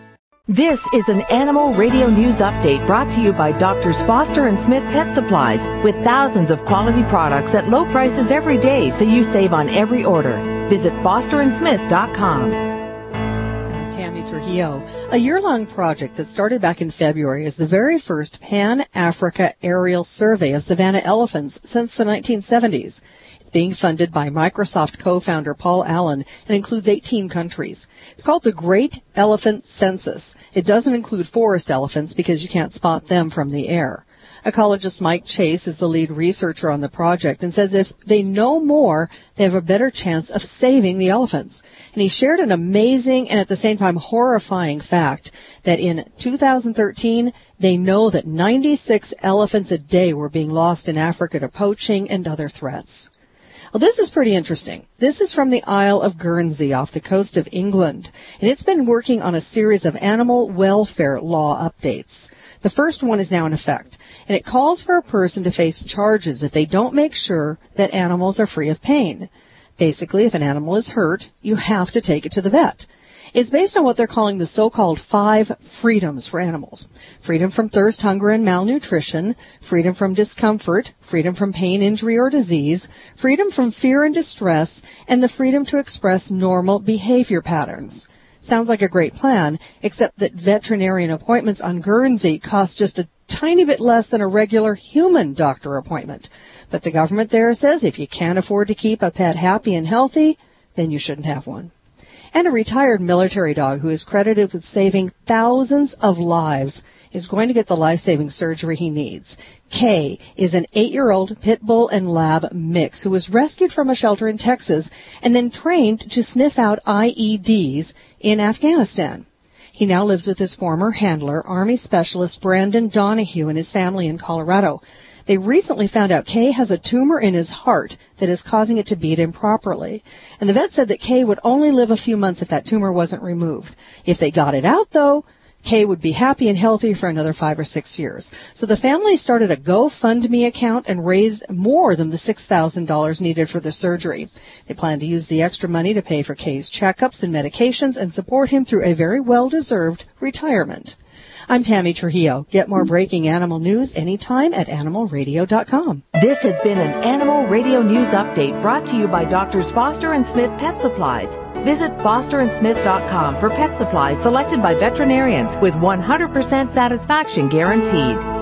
This is an Animal Radio News Update brought to you by Doctors Foster and Smith Pet Supplies with thousands of quality products at low prices every day so you save on every order. Visit fosterandsmith.com. Tammy Trujillo. A year-long project that started back in February is the very first Pan-Africa aerial survey of savanna elephants since the 1970s. Being funded by Microsoft co-founder Paul Allen and includes 18 countries. It's called the Great Elephant Census. It doesn't include forest elephants because you can't spot them from the air. Ecologist Mike Chase is the lead researcher on the project and says if they know more, they have a better chance of saving the elephants. And he shared an amazing and at the same time horrifying fact that in 2013, they know that 96 elephants a day were being lost in Africa to poaching and other threats. Well, this is pretty interesting. This is from the Isle of Guernsey off the coast of England, and it's been working on a series of animal welfare law updates. The first one is now in effect, and it calls for a person to face charges if they don't make sure that animals are free of pain. Basically, if an animal is hurt, you have to take it to the vet. It's based on what they're calling the so-called five freedoms for animals. Freedom from thirst, hunger, and malnutrition, freedom from discomfort, freedom from pain, injury, or disease, freedom from fear and distress, and the freedom to express normal behavior patterns. Sounds like a great plan, except that veterinarian appointments on Guernsey cost just a tiny bit less than a regular human doctor appointment. But the government there says if you can't afford to keep a pet happy and healthy, then you shouldn't have one and a retired military dog who is credited with saving thousands of lives is going to get the life-saving surgery he needs. Kay is an eight-year-old pit bull and lab mix who was rescued from a shelter in Texas and then trained to sniff out IEDs in Afghanistan. He now lives with his former handler, Army Specialist Brandon Donahue and his family in Colorado. They recently found out Kay has a tumor in his heart that is causing it to beat improperly. And the vet said that Kay would only live a few months if that tumor wasn't removed. If they got it out though, Kay would be happy and healthy for another five or six years. So the family started a GoFundMe account and raised more than the $6,000 needed for the surgery. They plan to use the extra money to pay for Kay's checkups and medications and support him through a very well-deserved retirement. I'm Tammy Trujillo. Get more breaking animal news anytime at animalradio.com. This has been an Animal Radio News Update brought to you by Doctors Foster and Smith Pet Supplies. Visit fosterandsmith.com for pet supplies selected by veterinarians with 100% satisfaction guaranteed.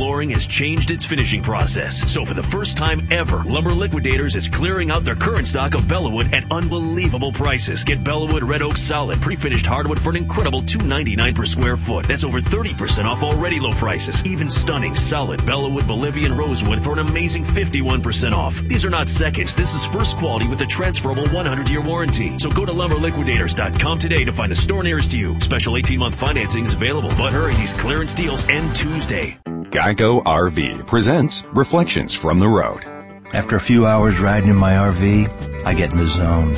Flooring has changed its finishing process. So for the first time ever, Lumber Liquidators is clearing out their current stock of Bellawood at unbelievable prices. Get Bellawood Red Oak Solid pre-finished hardwood for an incredible $2.99 per square foot. That's over 30% off already low prices. Even stunning solid Bellawood Bolivian Rosewood for an amazing 51% off. These are not seconds. This is first quality with a transferable 100-year warranty. So go to lumberliquidators.com today to find the store nearest to you. Special 18-month financing is available, but hurry, these clearance deals end Tuesday. Geico RV presents Reflections from the Road. After a few hours riding in my RV, I get in the zone.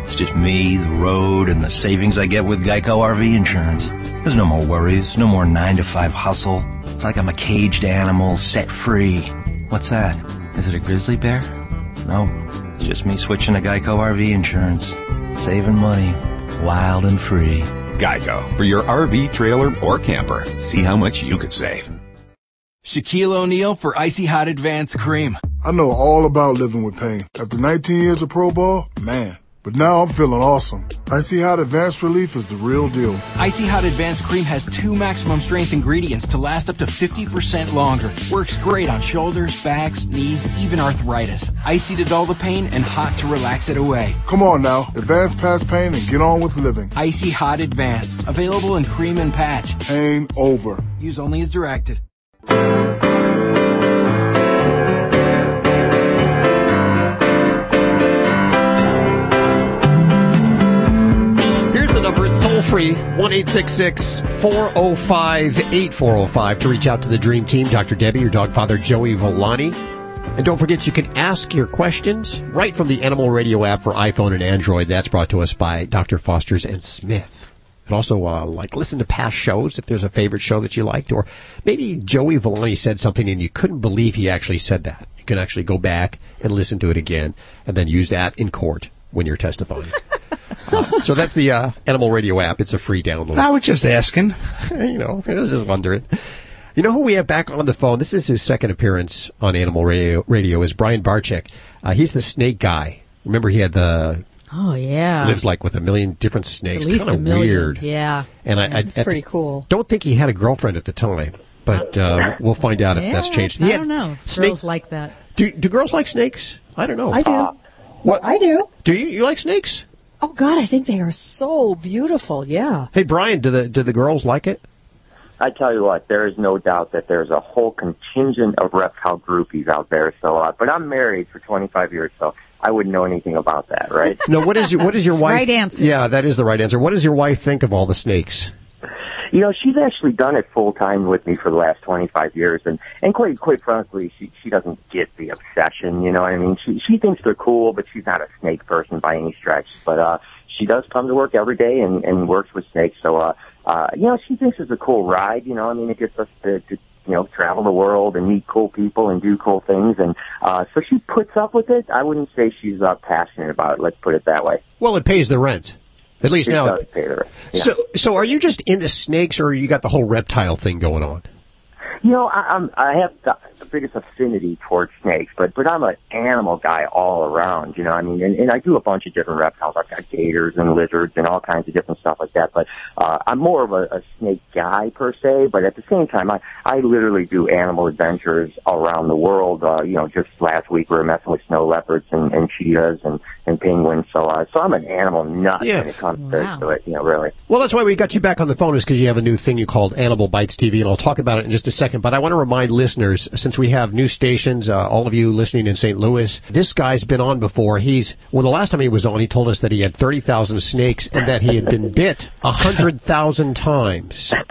It's just me, the road, and the savings I get with Geico RV insurance. There's no more worries, no more 9 to 5 hustle. It's like I'm a caged animal set free. What's that? Is it a grizzly bear? No, it's just me switching to Geico RV insurance. Saving money, wild and free. Geico, for your RV, trailer, or camper. See how much you could save. Shaquille O'Neal for Icy Hot Advanced Cream. I know all about living with pain. After 19 years of pro ball, man but now I'm feeling awesome. Icy Hot Advanced Relief is the real deal. Icy Hot Advanced Cream has two maximum strength ingredients to last up to 50% longer. Works great on shoulders, backs, knees, even arthritis. Icy to dull the pain and hot to relax it away. Come on now, advance past pain and get on with living. Icy Hot Advanced. Available in cream and patch. Pain over. Use only as directed. Here's the number. It's toll free 1 405 8405 to reach out to the Dream Team, Dr. Debbie, your dog father, Joey Villani And don't forget, you can ask your questions right from the Animal Radio app for iPhone and Android. That's brought to us by Dr. Foster's and Smith. And also, uh, like, listen to past shows if there's a favorite show that you liked, or maybe Joey Villani said something and you couldn't believe he actually said that. You can actually go back and listen to it again, and then use that in court when you're testifying. *laughs* Uh, so that's the uh, Animal Radio app. It's a free download. I was just asking. *laughs* you know, I was just wondering. You know who we have back on the phone? This is his second appearance on Animal Radio. Radio is Brian Barczyk. Uh, he's the snake guy. Remember, he had the Oh yeah. lives like with a million different snakes. At least kind a of million. weird. Yeah. And I, I, It's I pretty cool. don't think he had a girlfriend at the time, but uh, we'll find out if that's Yeah, changed. I He had don't know. snake- Girls like that. do, do girls like snakes? I don't know. I do. what I do. Do you? You like snakes? Oh God, I think they are so beautiful. Yeah. Hey, Brian, do the do the girls like it? I tell you what, there is no doubt that there's a whole contingent of reptile groupies out there. So, uh, but I'm married for 25 years, so I wouldn't know anything about that, right? *laughs* No. What is your What is your wife? Right answer. Yeah, that is the right answer. What does your wife think of all the snakes? You know, she's actually done it full time with me for the last 25 years, and and quite quite frankly, she she doesn't get the obsession. You know what I mean? She she thinks they're cool, but she's not a snake person by any stretch. But uh, she does come to work every day and and works with snakes. So uh, uh, you know, she thinks it's a cool ride. You know, I mean, it gets us to. to you know, travel the world and meet cool people and do cool things, and uh, so she puts up with it. I wouldn't say she's uh, passionate about it. Let's put it that way. Well, it pays the rent. At least It now. does pay the rent. Yeah. So, so are you just into snakes, or you got the whole reptile thing going on? You know, I, I'm I have biggest affinity towards snakes, but but I'm an animal guy all around. You know, I mean, and, and I do a bunch of different reptiles. I've got gators and lizards and all kinds of different stuff like that. But uh, I'm more of a, a snake guy per se. But at the same time, I I literally do animal adventures around the world. Uh, you know, just last week we were messing with snow leopards and, and cheetahs and and penguins. So uh, so I'm an animal nut Yeah. when it comes to, to it. You know, really. Well, that's why we got you back on the phone is because you have a new thing you called Animal Bites TV, and I'll talk about it in just a second. But I want to remind listeners, since we have new stations, uh, all of you listening in St. Louis, this guy's been on before. He's well, the last time he was on, he told us that he had thirty thousand snakes and that he had been bit a hundred thousand times. *laughs*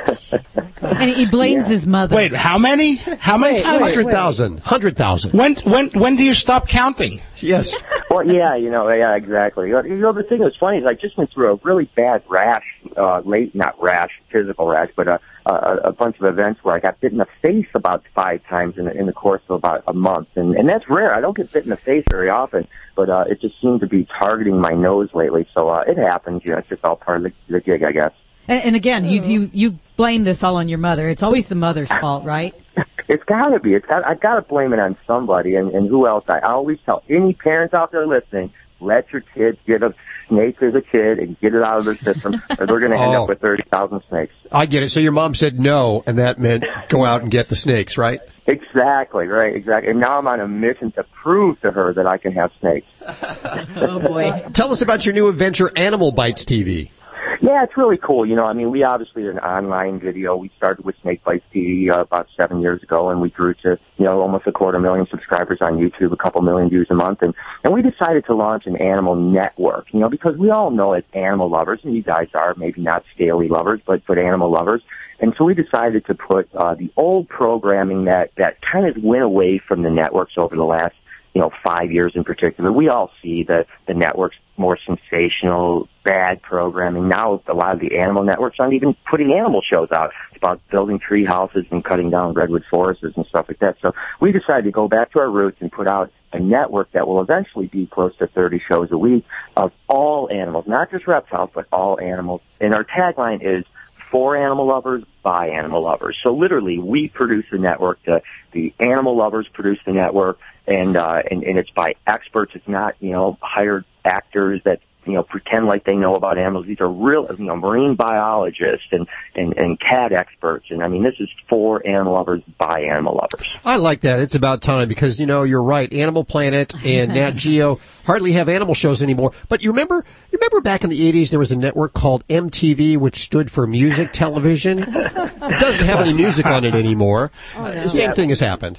And he blames his mother. Wait, how many? How many Wait, times? wait, Hundred thousand, hundred thousand. When when when do you stop counting? Yes. *laughs* well, yeah, you know, yeah, exactly. You know, the thing that's funny is I just went through a really bad rash, uh, late, not rash, physical rash, but a, a, a bunch of events where I got bit in the face about five times in the, in the course of about a month. And, and that's rare. I don't get bit in the face very often, but, uh, it just seemed to be targeting my nose lately. So, uh, it happens. You know, it's just all part of the, the gig, I guess. And, and again, you, you you blame this all on your mother. It's always the mother's *laughs* fault, right? It's gotta be. It's got. I gotta blame it on somebody. And, and who else? I always tell any parents out there listening: let your kids get a snake as a kid and get it out of their system, *laughs* or they're going to end Oh. up with thirty thousand snakes. I get it. So your mom said no, and that meant go out and get the snakes, right? Exactly. Right. Exactly. And now I'm on a mission to prove to her that I can have snakes. *laughs* oh boy. Tell us about your new adventure, Animal Bites TV. Yeah, it's really cool. You know, I mean, we obviously are an online video. We started with Snake Bites TV uh, about seven years ago, and we grew to you know almost a quarter million subscribers on YouTube, a couple million views a month, and and we decided to launch an animal network. You know, because we all know as animal lovers, and you guys are maybe not scaly lovers, but but animal lovers. And so we decided to put uh, the old programming that that kind of went away from the networks over the last you know, five years in particular. We all see that the networks more sensational, bad programming. Now a lot of the animal networks aren't even putting animal shows out. It's about building tree houses and cutting down redwood forests and stuff like that. So we decided to go back to our roots and put out a network that will eventually be close to 30 shows a week of all animals, not just reptiles, but all animals. And our tagline is for animal lovers by animal lovers. So literally, we produce the network. The the animal lovers produce the network, and uh, and and it's by experts. It's not you know hired actors that you know, pretend like they know about animals. These are real, you know, marine biologists and, and, and cat experts. And I mean, this is for animal lovers by animal lovers. I like that. It's about time because, you know, you're right. Animal Planet and *laughs* Nat Geo hardly have animal shows anymore. But you remember, you remember back in the 80s, there was a network called MTV, which stood for Music Television. it doesn't have any music on it anymore. Oh, the same Yeah. thing has happened.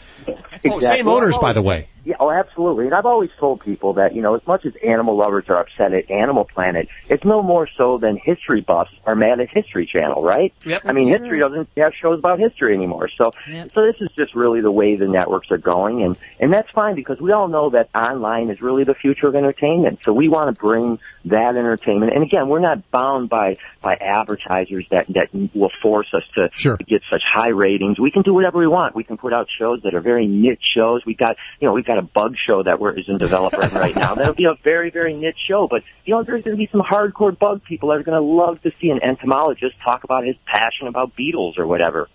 Oh, same owners, by the way. Yeah, oh, absolutely. And I've always told people that, you know, as much as animal lovers are upset at Animal Planet, it's no more so than history buffs are mad at History Channel, right? Yep. I mean, history doesn't have shows about history anymore. So, so this is just really the way the networks are going. And, and that's fine because we all know that online is really the future of entertainment. So we want to bring that entertainment. And again, we're not bound by, by advertisers that, that will force us to, to get such high ratings. We can do whatever we want. We can put out shows that are very niche shows. We've got, you know, we've got a bug show that we're, is in development right now. That'll be a very, very niche show. But, you know, there's going to be some hardcore bug people that are going to love to see an entomologist talk about his passion about beetles or whatever.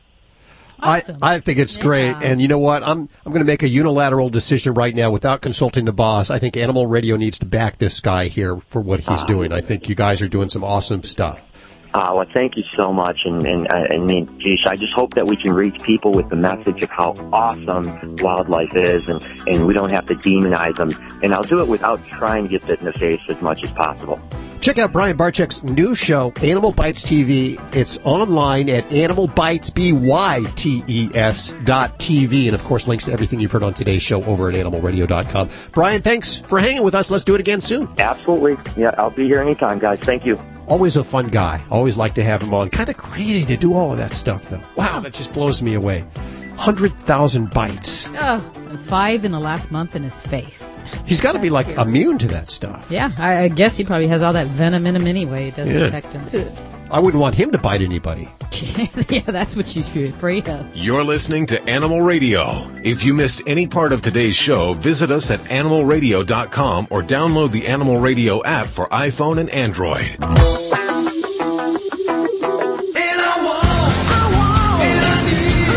I, I think it's great. And you know what? I'm, I'm going to make a unilateral decision right now without consulting the boss. I think Animal Radio needs to back this guy here for what he's ah. doing. I think you guys are doing some awesome stuff. Uh, well, thank you so much, and and I mean, geez, I just hope that we can reach people with the message of how awesome wildlife is, and and we don't have to demonize them. And I'll do it without trying to get bit in the face as much as possible. Check out Brian Barczyk's new show, Animal Bites TV. It's online at Animal Bites, B-Y-T-E-S dot TV. And of course, links to everything you've heard on today's show over at animalradio.com. Brian, thanks for hanging with us. Let's do it again soon. Absolutely. Yeah, I'll be here anytime, guys. Thank you. Always a fun guy. Always like to have him on. Kind of crazy to do all of that stuff, though. Wow, that just blows me away. 100,000 bites. Oh, and five in the last month in his face. He's got to be like immune to that stuff. Yeah, I, I guess he probably has all that venom in him anyway. It doesn't Yeah. affect him. *laughs* I wouldn't want him to bite anybody. *laughs* yeah, that's what you should be afraid of. You're listening to Animal Radio. If you missed any part of today's show, visit us at animalradio.com or download the Animal Radio app for iPhone and Android. And I want, I want, and I need,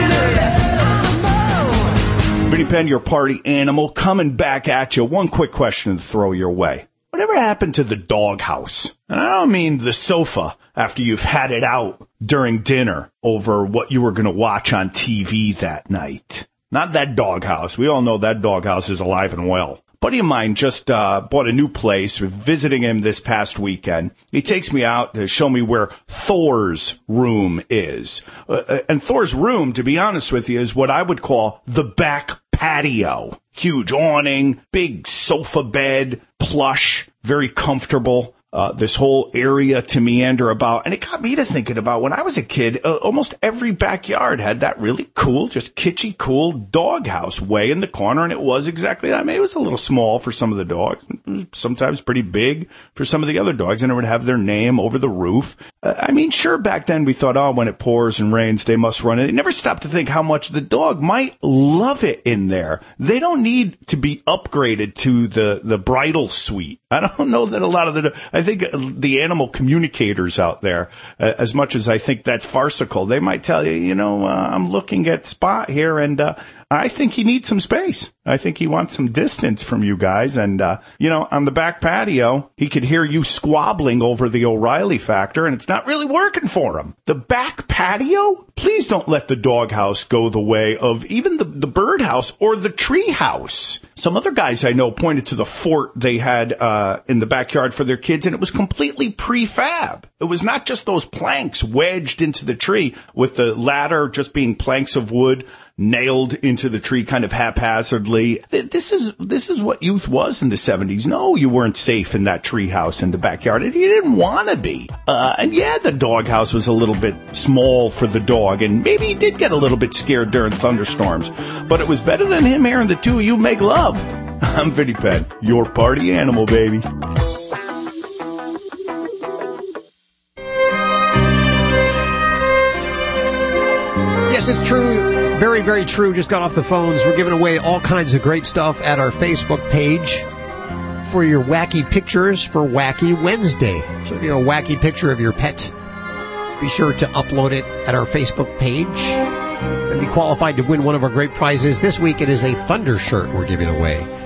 and I have more. Vinny Penn, your party animal, coming back at you. One quick question to throw your way. Whatever happened to the doghouse? And I don't mean the sofa after you've had it out during dinner over what you were going to watch on TV that night. Not that doghouse. We all know that doghouse is alive and well. Buddy of mine just uh, bought a new place. We're visiting him this past weekend. He takes me out to show me where Thor's room is. Uh, and Thor's room, to be honest with you, is what I would call the back patio. Huge awning, big sofa bed, plush, very comfortable. Uh, this whole area to meander about. And it got me to thinking about when I was a kid, uh, almost every backyard had that really cool, just kitschy, cool doghouse way in the corner. And it was exactly that. I mean, it was a little small for some of the dogs, sometimes pretty big for some of the other dogs. And it would have their name over the roof. Uh, I mean, sure, back then we thought, oh, when it pours and rains, they must run it. Never stopped to think how much the dog might love it in there. They don't need to be upgraded to the, the bridal suite. I don't *laughs* know that a lot of the, I think the animal communicators out there, uh, as much as I think that's farcical, they might tell you, you know, uh, I'm looking at Spot here and, uh, I think he needs some space. I think he wants some distance from you guys. And, uh, you know, on the back patio, he could hear you squabbling over the O'Reilly factor and it's not really working for him. The back patio? Please don't let the doghouse go the way of even the, the birdhouse or the tree house. Some other guys I know pointed to the fort they had, uh, in the backyard for their kids and it was completely prefab. It was not just those planks wedged into the tree with the ladder just being planks of wood nailed into the tree kind of haphazardly. This is this is what youth was in the 70s. No, you weren't safe in that tree house in the backyard. And you didn't want to be. Uh, and yeah, the doghouse was a little bit small for the dog, and maybe he did get a little bit scared during thunderstorms. But it was better than him hearing the two of you make love. *laughs* I'm Vinny Penn, your party animal, baby. It's true. Very, very true. Just got off the phones. We're giving away all kinds of great stuff at our Facebook page for your wacky pictures for Wacky Wednesday. So if you have a wacky picture of your pet, be sure to upload it at our Facebook page and be qualified to win one of our great prizes. This week it is a Thunder shirt we're giving away.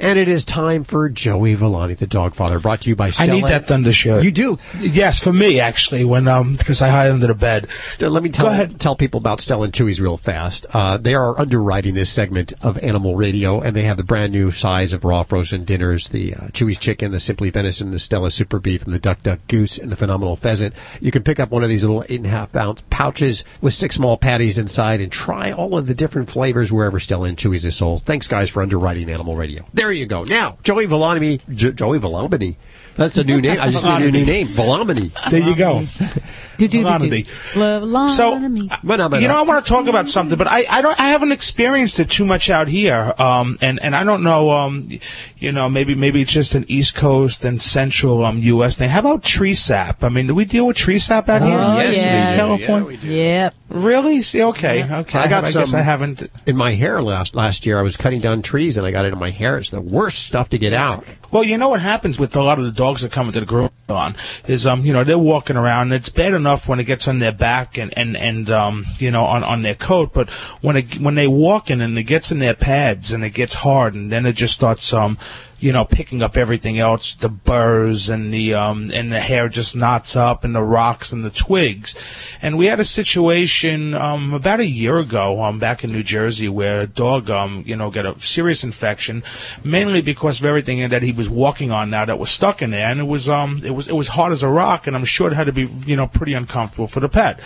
And it is time for Joey Villani, the dog father, brought to you by I Stella. need that thunder shirt. You do? Yes, for me actually. When um, because I hide under the bed. Uh, Let me tell, Go ahead. tell people about Stella and Chewy's real fast. Uh, they are underwriting this segment of Animal Radio, and they have the brand new size of raw frozen dinners: the uh, Chewy's chicken, the Simply Venison, the Stella Super Beef, and the Duck Duck Goose, and the Phenomenal Pheasant. You can pick up one of these little eight and a half ounce pouches with six small patties inside, and try all of the different flavors wherever Stella and Chewy's is sold. Thanks, guys, for underwriting Animal Radio. There you go. Now, Joey J- Joey Villani. That's a new name. I just need a new name. Villani. There you go. So, you know, I want to talk about something, but I, I don't, I haven't experienced it too much out here, um, and and I don't know, um, you know, maybe maybe it's just an East Coast and Central um U.S. thing. How about tree sap? I mean, do we deal with tree sap out here? Oh, yes, we do. California. Yep. Really? See, okay, okay. I got I some. guess I haven't. in my hair last last year. I was cutting down trees and I got it in my hair. It's the worst stuff to get out. Well, you know what happens with a lot of the dogs that come into the groom on is, um, you know, they're walking around. And it's bad enough when it gets on their back and and and um, you know, on on their coat, but when it when they walking and it gets in their pads and it gets hard, and then it just starts um. You know, picking up everything else, the burrs and the um and the hair just knots up and the rocks and the twigs. And we had a situation um about a year ago um back in New Jersey where a dog um you know got a serious infection, mainly because of everything that he was walking on now that was stuck in there, and it was um it was it was hard as a rock, and I'm sure it had to be you know pretty uncomfortable for the pet.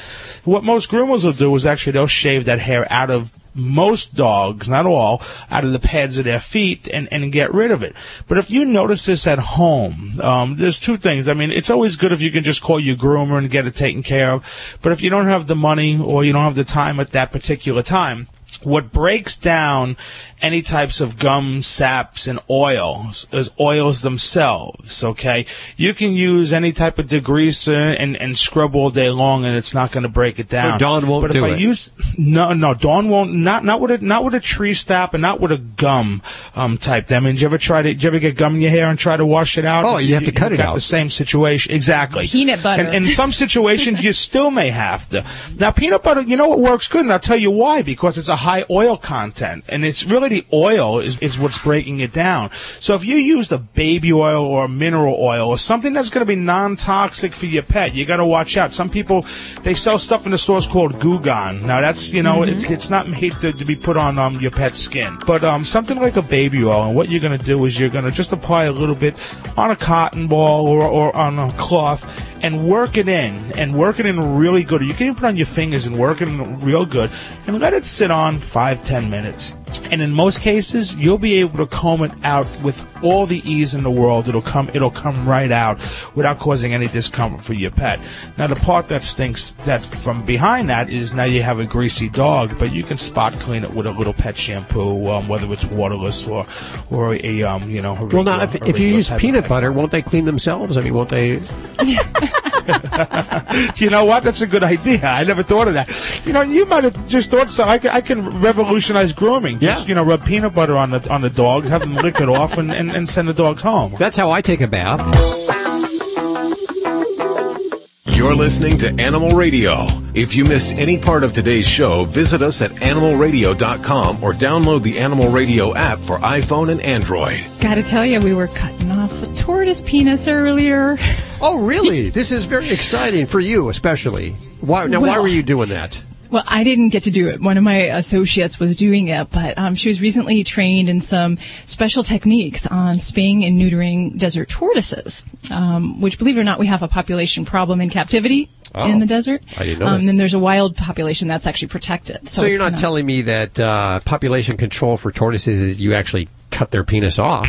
What most groomers will do is actually they'll shave that hair out of most dogs, not all, out of the pads of their feet and, and get rid of it. But if you notice this at home, um, there's two things. I mean, it's always good if you can just call your groomer and get it taken care of. But if you don't have the money or you don't have the time at that particular time, what breaks down any types of gum saps and oils is oils themselves okay you can use any type of degreaser and, and scrub all day long and it's not going to break it down so Dawn won't but do if it. I use no no Dawn won't not not with a not with a tree sap and not with a gum um type I mean did you ever try to did you ever get gum in your hair and try to wash it out Oh, you have to cut it got out. the same situation exactly Peanut butter. and, in some *laughs* situations you still may have to. Now peanut butter, you know what works good, and I'll tell you why. Because it's a high oil content, and it's really the oil is, is what's breaking it down. So if you use the baby oil or mineral oil or something that's going to be non-toxic for your pet, you got to watch out. Some people they sell stuff in the stores called Goo Gone. Now that's you know it's it's not made to, to be put on um your pet's skin, but um something like a baby oil. And what you're going to do is you're going to just apply a little bit on a cotton ball or or on a cloth and work it in and work it in really good. You can even put it on your fingers and work it in real good and let it sit on five, ten minutes. And in most cases, you'll be able to comb it out with all the ease in the world. It'll come, it'll come right out without causing any discomfort for your pet. Now, the part that stinks that from behind that is now you have a greasy dog, but you can spot clean it with a little pet shampoo, um, whether it's waterless or, or a, um, you know, a Well, now if, if you use type of peanut butter, won't they clean themselves? I mean, won't they? *laughs* *laughs* you know what? That's a good idea. I never thought of that. You know, you might have just thought so. I can, I can revolutionize grooming. Just, you know, rub peanut butter on the on the dogs, have them lick it off, and, and, and send the dogs home. That's how I take a bath. You're listening to Animal Radio. If you missed any part of today's show, visit us at animalradio.com or download the Animal Radio app for iPhone and Android. Gotta tell you, we were cutting off the tortoise penis earlier. Oh, really? this is very exciting for you, especially. Why? Now, why were you doing that? Well, I didn't get to do it. One of my associates was doing it, but um, she was recently trained in some special techniques on spaying and neutering desert tortoises, um, which, believe it or not, we have a population problem in captivity Oh, in the desert. I didn't know Um, then there's a wild population that's actually protected. So, So, you're not kinda- telling me that uh, population control for tortoises is you actually cut their penis off,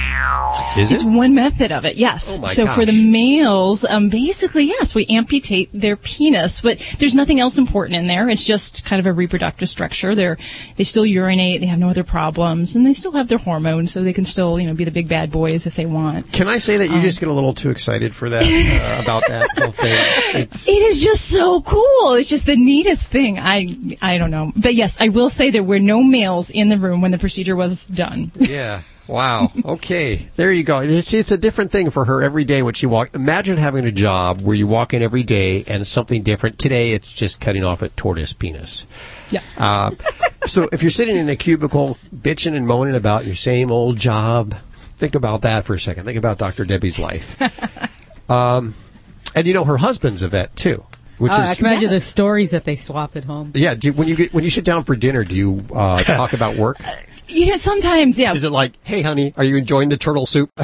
is it's it? one method of it, yes. Oh my so for the males, um, basically, yes, we amputate their penis, but there's nothing else important in there. It's just kind of a reproductive structure. They're they still urinate, they have no other problems, and they still have their hormones, so they can still you know be the big bad boys if they want. Can I say that you Um, just get a little too excited for that uh, about that whole thing? *laughs* It's, It is just so cool. It's just the neatest thing. I I don't know, but yes, I will say there were no males in the room when the procedure was done. yeah. Wow. Okay. There you go. It's it's a different thing for her every day when she walk. Imagine having a job where you walk in every day and something different. Today it's just cutting off a tortoise penis. Yeah. Uh, *laughs* so if you're sitting in a cubicle bitching and moaning about your same old job, Think about that for a second. Think about Dr. Debbie's life. *laughs* um, and you know, her husband's a vet too, which Oh, is I can imagine the stories that they swap at home. yeah. Do when you get when you sit down for dinner, do you uh, *laughs* talk about work? You know, sometimes, yeah. Is it like, hey, honey, are you enjoying the turtle soup? *laughs*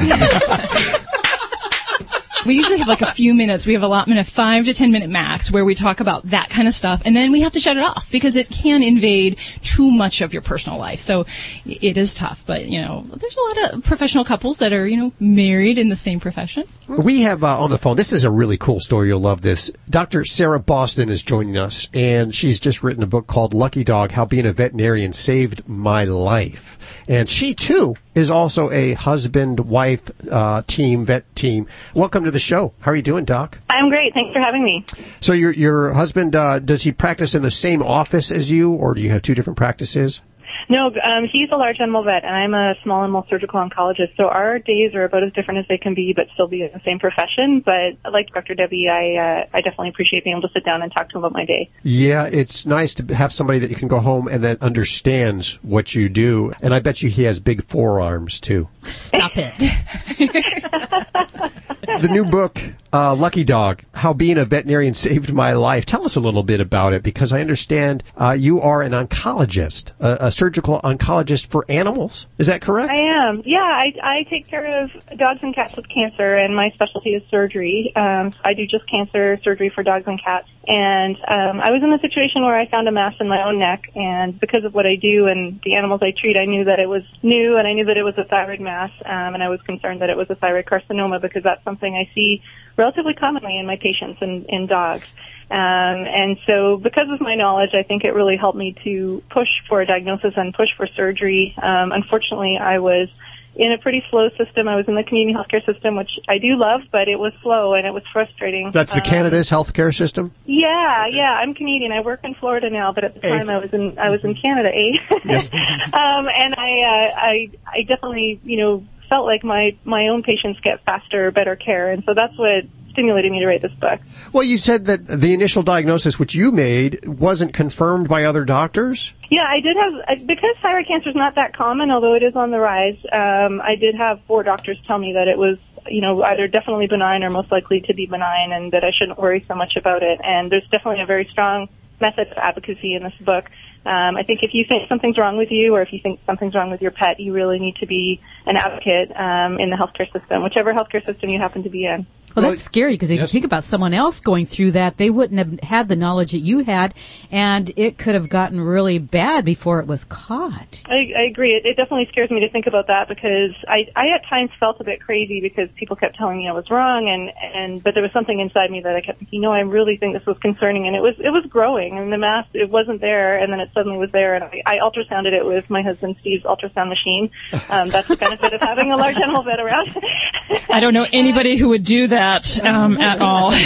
we usually have like a few minutes. We have allotment of five to ten minute max where we talk about that kind of stuff, and then we have to shut it off because it can invade too much of your personal life. So it is tough. But you know, there's a lot of professional couples that are you know married in the same profession. We have uh, on the phone. This is a really cool story. You'll love this. Dr. Sarah Boston is joining us, and she's just written a book called Lucky Dog: How Being a Veterinarian Saved My Life. And she too is also a husband-wife uh, team, vet team. Welcome to the show. How are you doing, Doc? I'm great. Thanks for having me. So your your husband uh, does he practice in the same office as you, or do you have two different practices? No, um, he's a large animal vet, and I'm a small animal surgical oncologist. So our days are about as different as they can be, but still be in the same profession. But like Dr. Debbie, I uh, I definitely appreciate being able to sit down and talk to him about my day. Yeah, it's nice to have somebody that you can go home and that understands what you do. And I bet you he has big forearms too. Stop it. *laughs* the new book, uh, Lucky Dog, How Being a Veterinarian *laughs* Saved My Life. Tell us a little bit about it because I understand uh, you are an oncologist, a, a surgical oncologist for animals. Is that correct? I am. Yeah, I, I take care of dogs and cats with cancer, and my specialty is surgery. Um, I do just cancer surgery for dogs and cats. And um, I was in a situation where I found a mass in my own neck, and because of what I do and the animals I treat, I knew that it was new, and I knew that it was a thyroid mass, um, and I was concerned that it was a thyroid carcinoma because that's something I see relatively commonly in my patients and in dogs. Um, and so because of my knowledge, I think it really helped me to push for a diagnosis and push for surgery. Um, unfortunately, I was in a pretty slow system. I was in the community healthcare system, which I do love, but it was slow and it was frustrating. That's the Um, Canada's healthcare system. yeah, yeah, I'm Canadian. I work in Florida now, but at the time I was in I was in Canada, eh? Yes. *laughs* um, and I, uh, I, I definitely, you know, felt like my my own patients get faster, better care, and so that's what stimulated me to write this book. Well, you said that the initial diagnosis which you made wasn't confirmed by other doctors. Yeah, I did have because thyroid cancer is not that common, although it is on the rise. Um, I did have four doctors tell me that it was, you know, either definitely benign or most likely to be benign, and that I shouldn't worry so much about it. And there's definitely a very strong method of advocacy in this book. Um, I think if you think something's wrong with you, or if you think something's wrong with your pet, you really need to be an advocate um, in the healthcare system, whichever healthcare system you happen to be in. Well, that's scary because if you think about someone else going through that, they wouldn't have had the knowledge that you had, and it could have gotten really bad before it was caught. I, I agree. It, it definitely scares me to think about that because I, I at times felt a bit crazy because people kept telling me I was wrong, and and but there was something inside me that I kept thinking, no, I really think this was concerning, and it was it was growing, and the mass it wasn't there, and then it suddenly was there, and I, I ultrasounded it with my husband Steve's ultrasound machine. Um, that's the benefit of having a large animal vet around. *laughs* I don't know anybody who would do that um, at all. *laughs* Although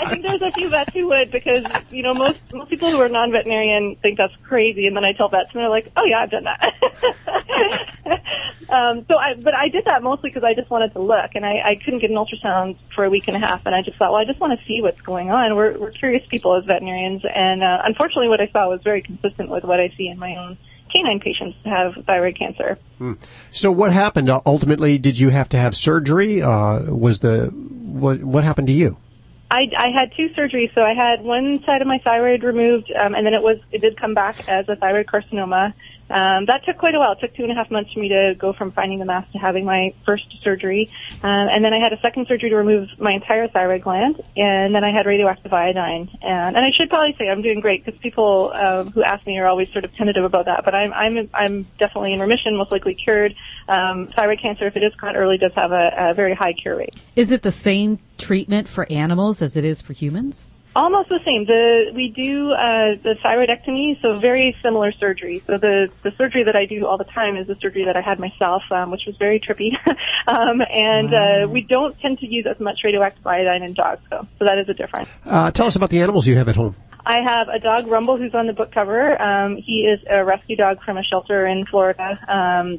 I think there's a few vets who would because you know most most people who are non-veterinarian think that's crazy, and then I tell vets and they're like, "Oh yeah, I've done that." *laughs* um, so I, but I did that mostly because I just wanted to look, and I, I couldn't get an ultrasound for a week and a half, and I just thought, well, I just want to see what's going on. We're we're curious people as veterinarians, and uh, unfortunately, what I saw was very consistent with what I see in my own canine patients have thyroid cancer. Hmm. So what happened? Uh, ultimately, did you have to have surgery? Uh, was the what, what happened to you? I, I had two surgeries, so I had one side of my thyroid removed, um, and then it was it did come back as a thyroid carcinoma. Um, that took quite a while. It took two and a half months for me to go from finding the mass to having my first surgery, um, and then I had a second surgery to remove my entire thyroid gland, and then I had radioactive iodine. And, and I should probably say I'm doing great because people um, who ask me are always sort of tentative about that, but I'm I'm I'm definitely in remission, most likely cured. Um, thyroid cancer, if it is caught early, does have a, a very high cure rate. Is it the same treatment for animals as it is for humans? Almost the same. The we do uh, the thyroidectomy, so very similar surgery. So the the surgery that I do all the time is the surgery that I had myself, um, which was very trippy. *laughs* um, and uh, we don't tend to use as much radioactive iodine in dogs, though. So that is a difference. Uh, tell us about the animals you have at home. I have a dog, Rumble, who's on the book cover. Um, he is a rescue dog from a shelter in Florida. Um,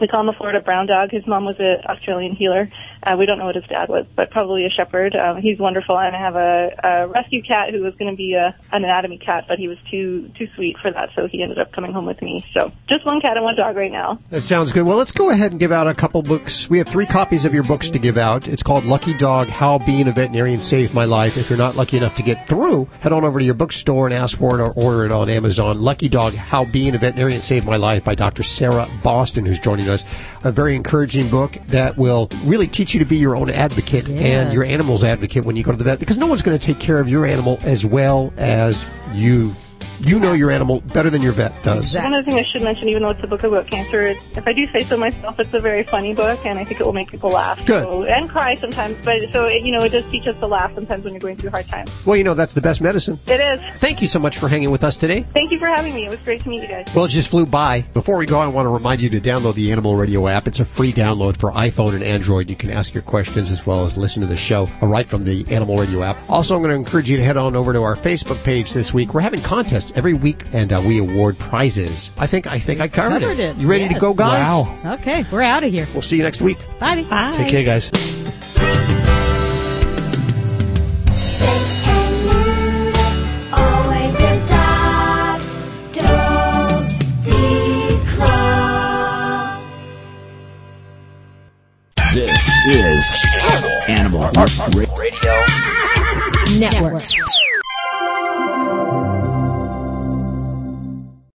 We call him a Florida brown dog. His mom was an Australian heeler. Uh, we don't know what his dad was, but probably a shepherd. Um, he's wonderful. And I have a, a rescue cat who was going to be a, an anatomy cat, but he was too too sweet for that, so he ended up coming home with me. So just one cat and one dog right now. That sounds good. Well, let's go ahead and give out a couple books. We have three copies of your books to give out. It's called Lucky Dog How Being a Veterinarian Saved My Life. If you're not lucky enough to get through, head on over to your bookstore and ask for it or order it on Amazon. Lucky Dog How Being a Veterinarian Saved My Life by Dr. Sarah Boston, who's joining us. A very encouraging book that will really teach you to be your own advocate and your animal's advocate when you go to the vet because no one's going to take care of your animal as well as you. You know your animal better than your vet does. One other thing I should mention, even though it's a book about cancer, is if I do say so myself, it's a very funny book, and I think it will make people laugh. Good. So, and cry sometimes, but so it, you know, it does teach us to laugh sometimes when you're going through hard times. Well, you know, that's the best medicine. It is. Thank you so much for hanging with us today. Thank you for having me. It was great to meet you guys. Well, it just flew by. Before we go, I want to remind you to download the Animal Radio app. It's a free download for iPhone and Android. You can ask your questions as well as listen to the show right from the Animal Radio app. Also, I'm going to encourage you to head on over to our Facebook page this week. We're having contests every week, and uh, we award prizes. I think I think I covered, Covered it. You ready to go, guys? Okay, we're out of here. We'll see you next week. Bye. Bye. Take care, guys. Always adopt, don't declaw. This is Animal Radio Network.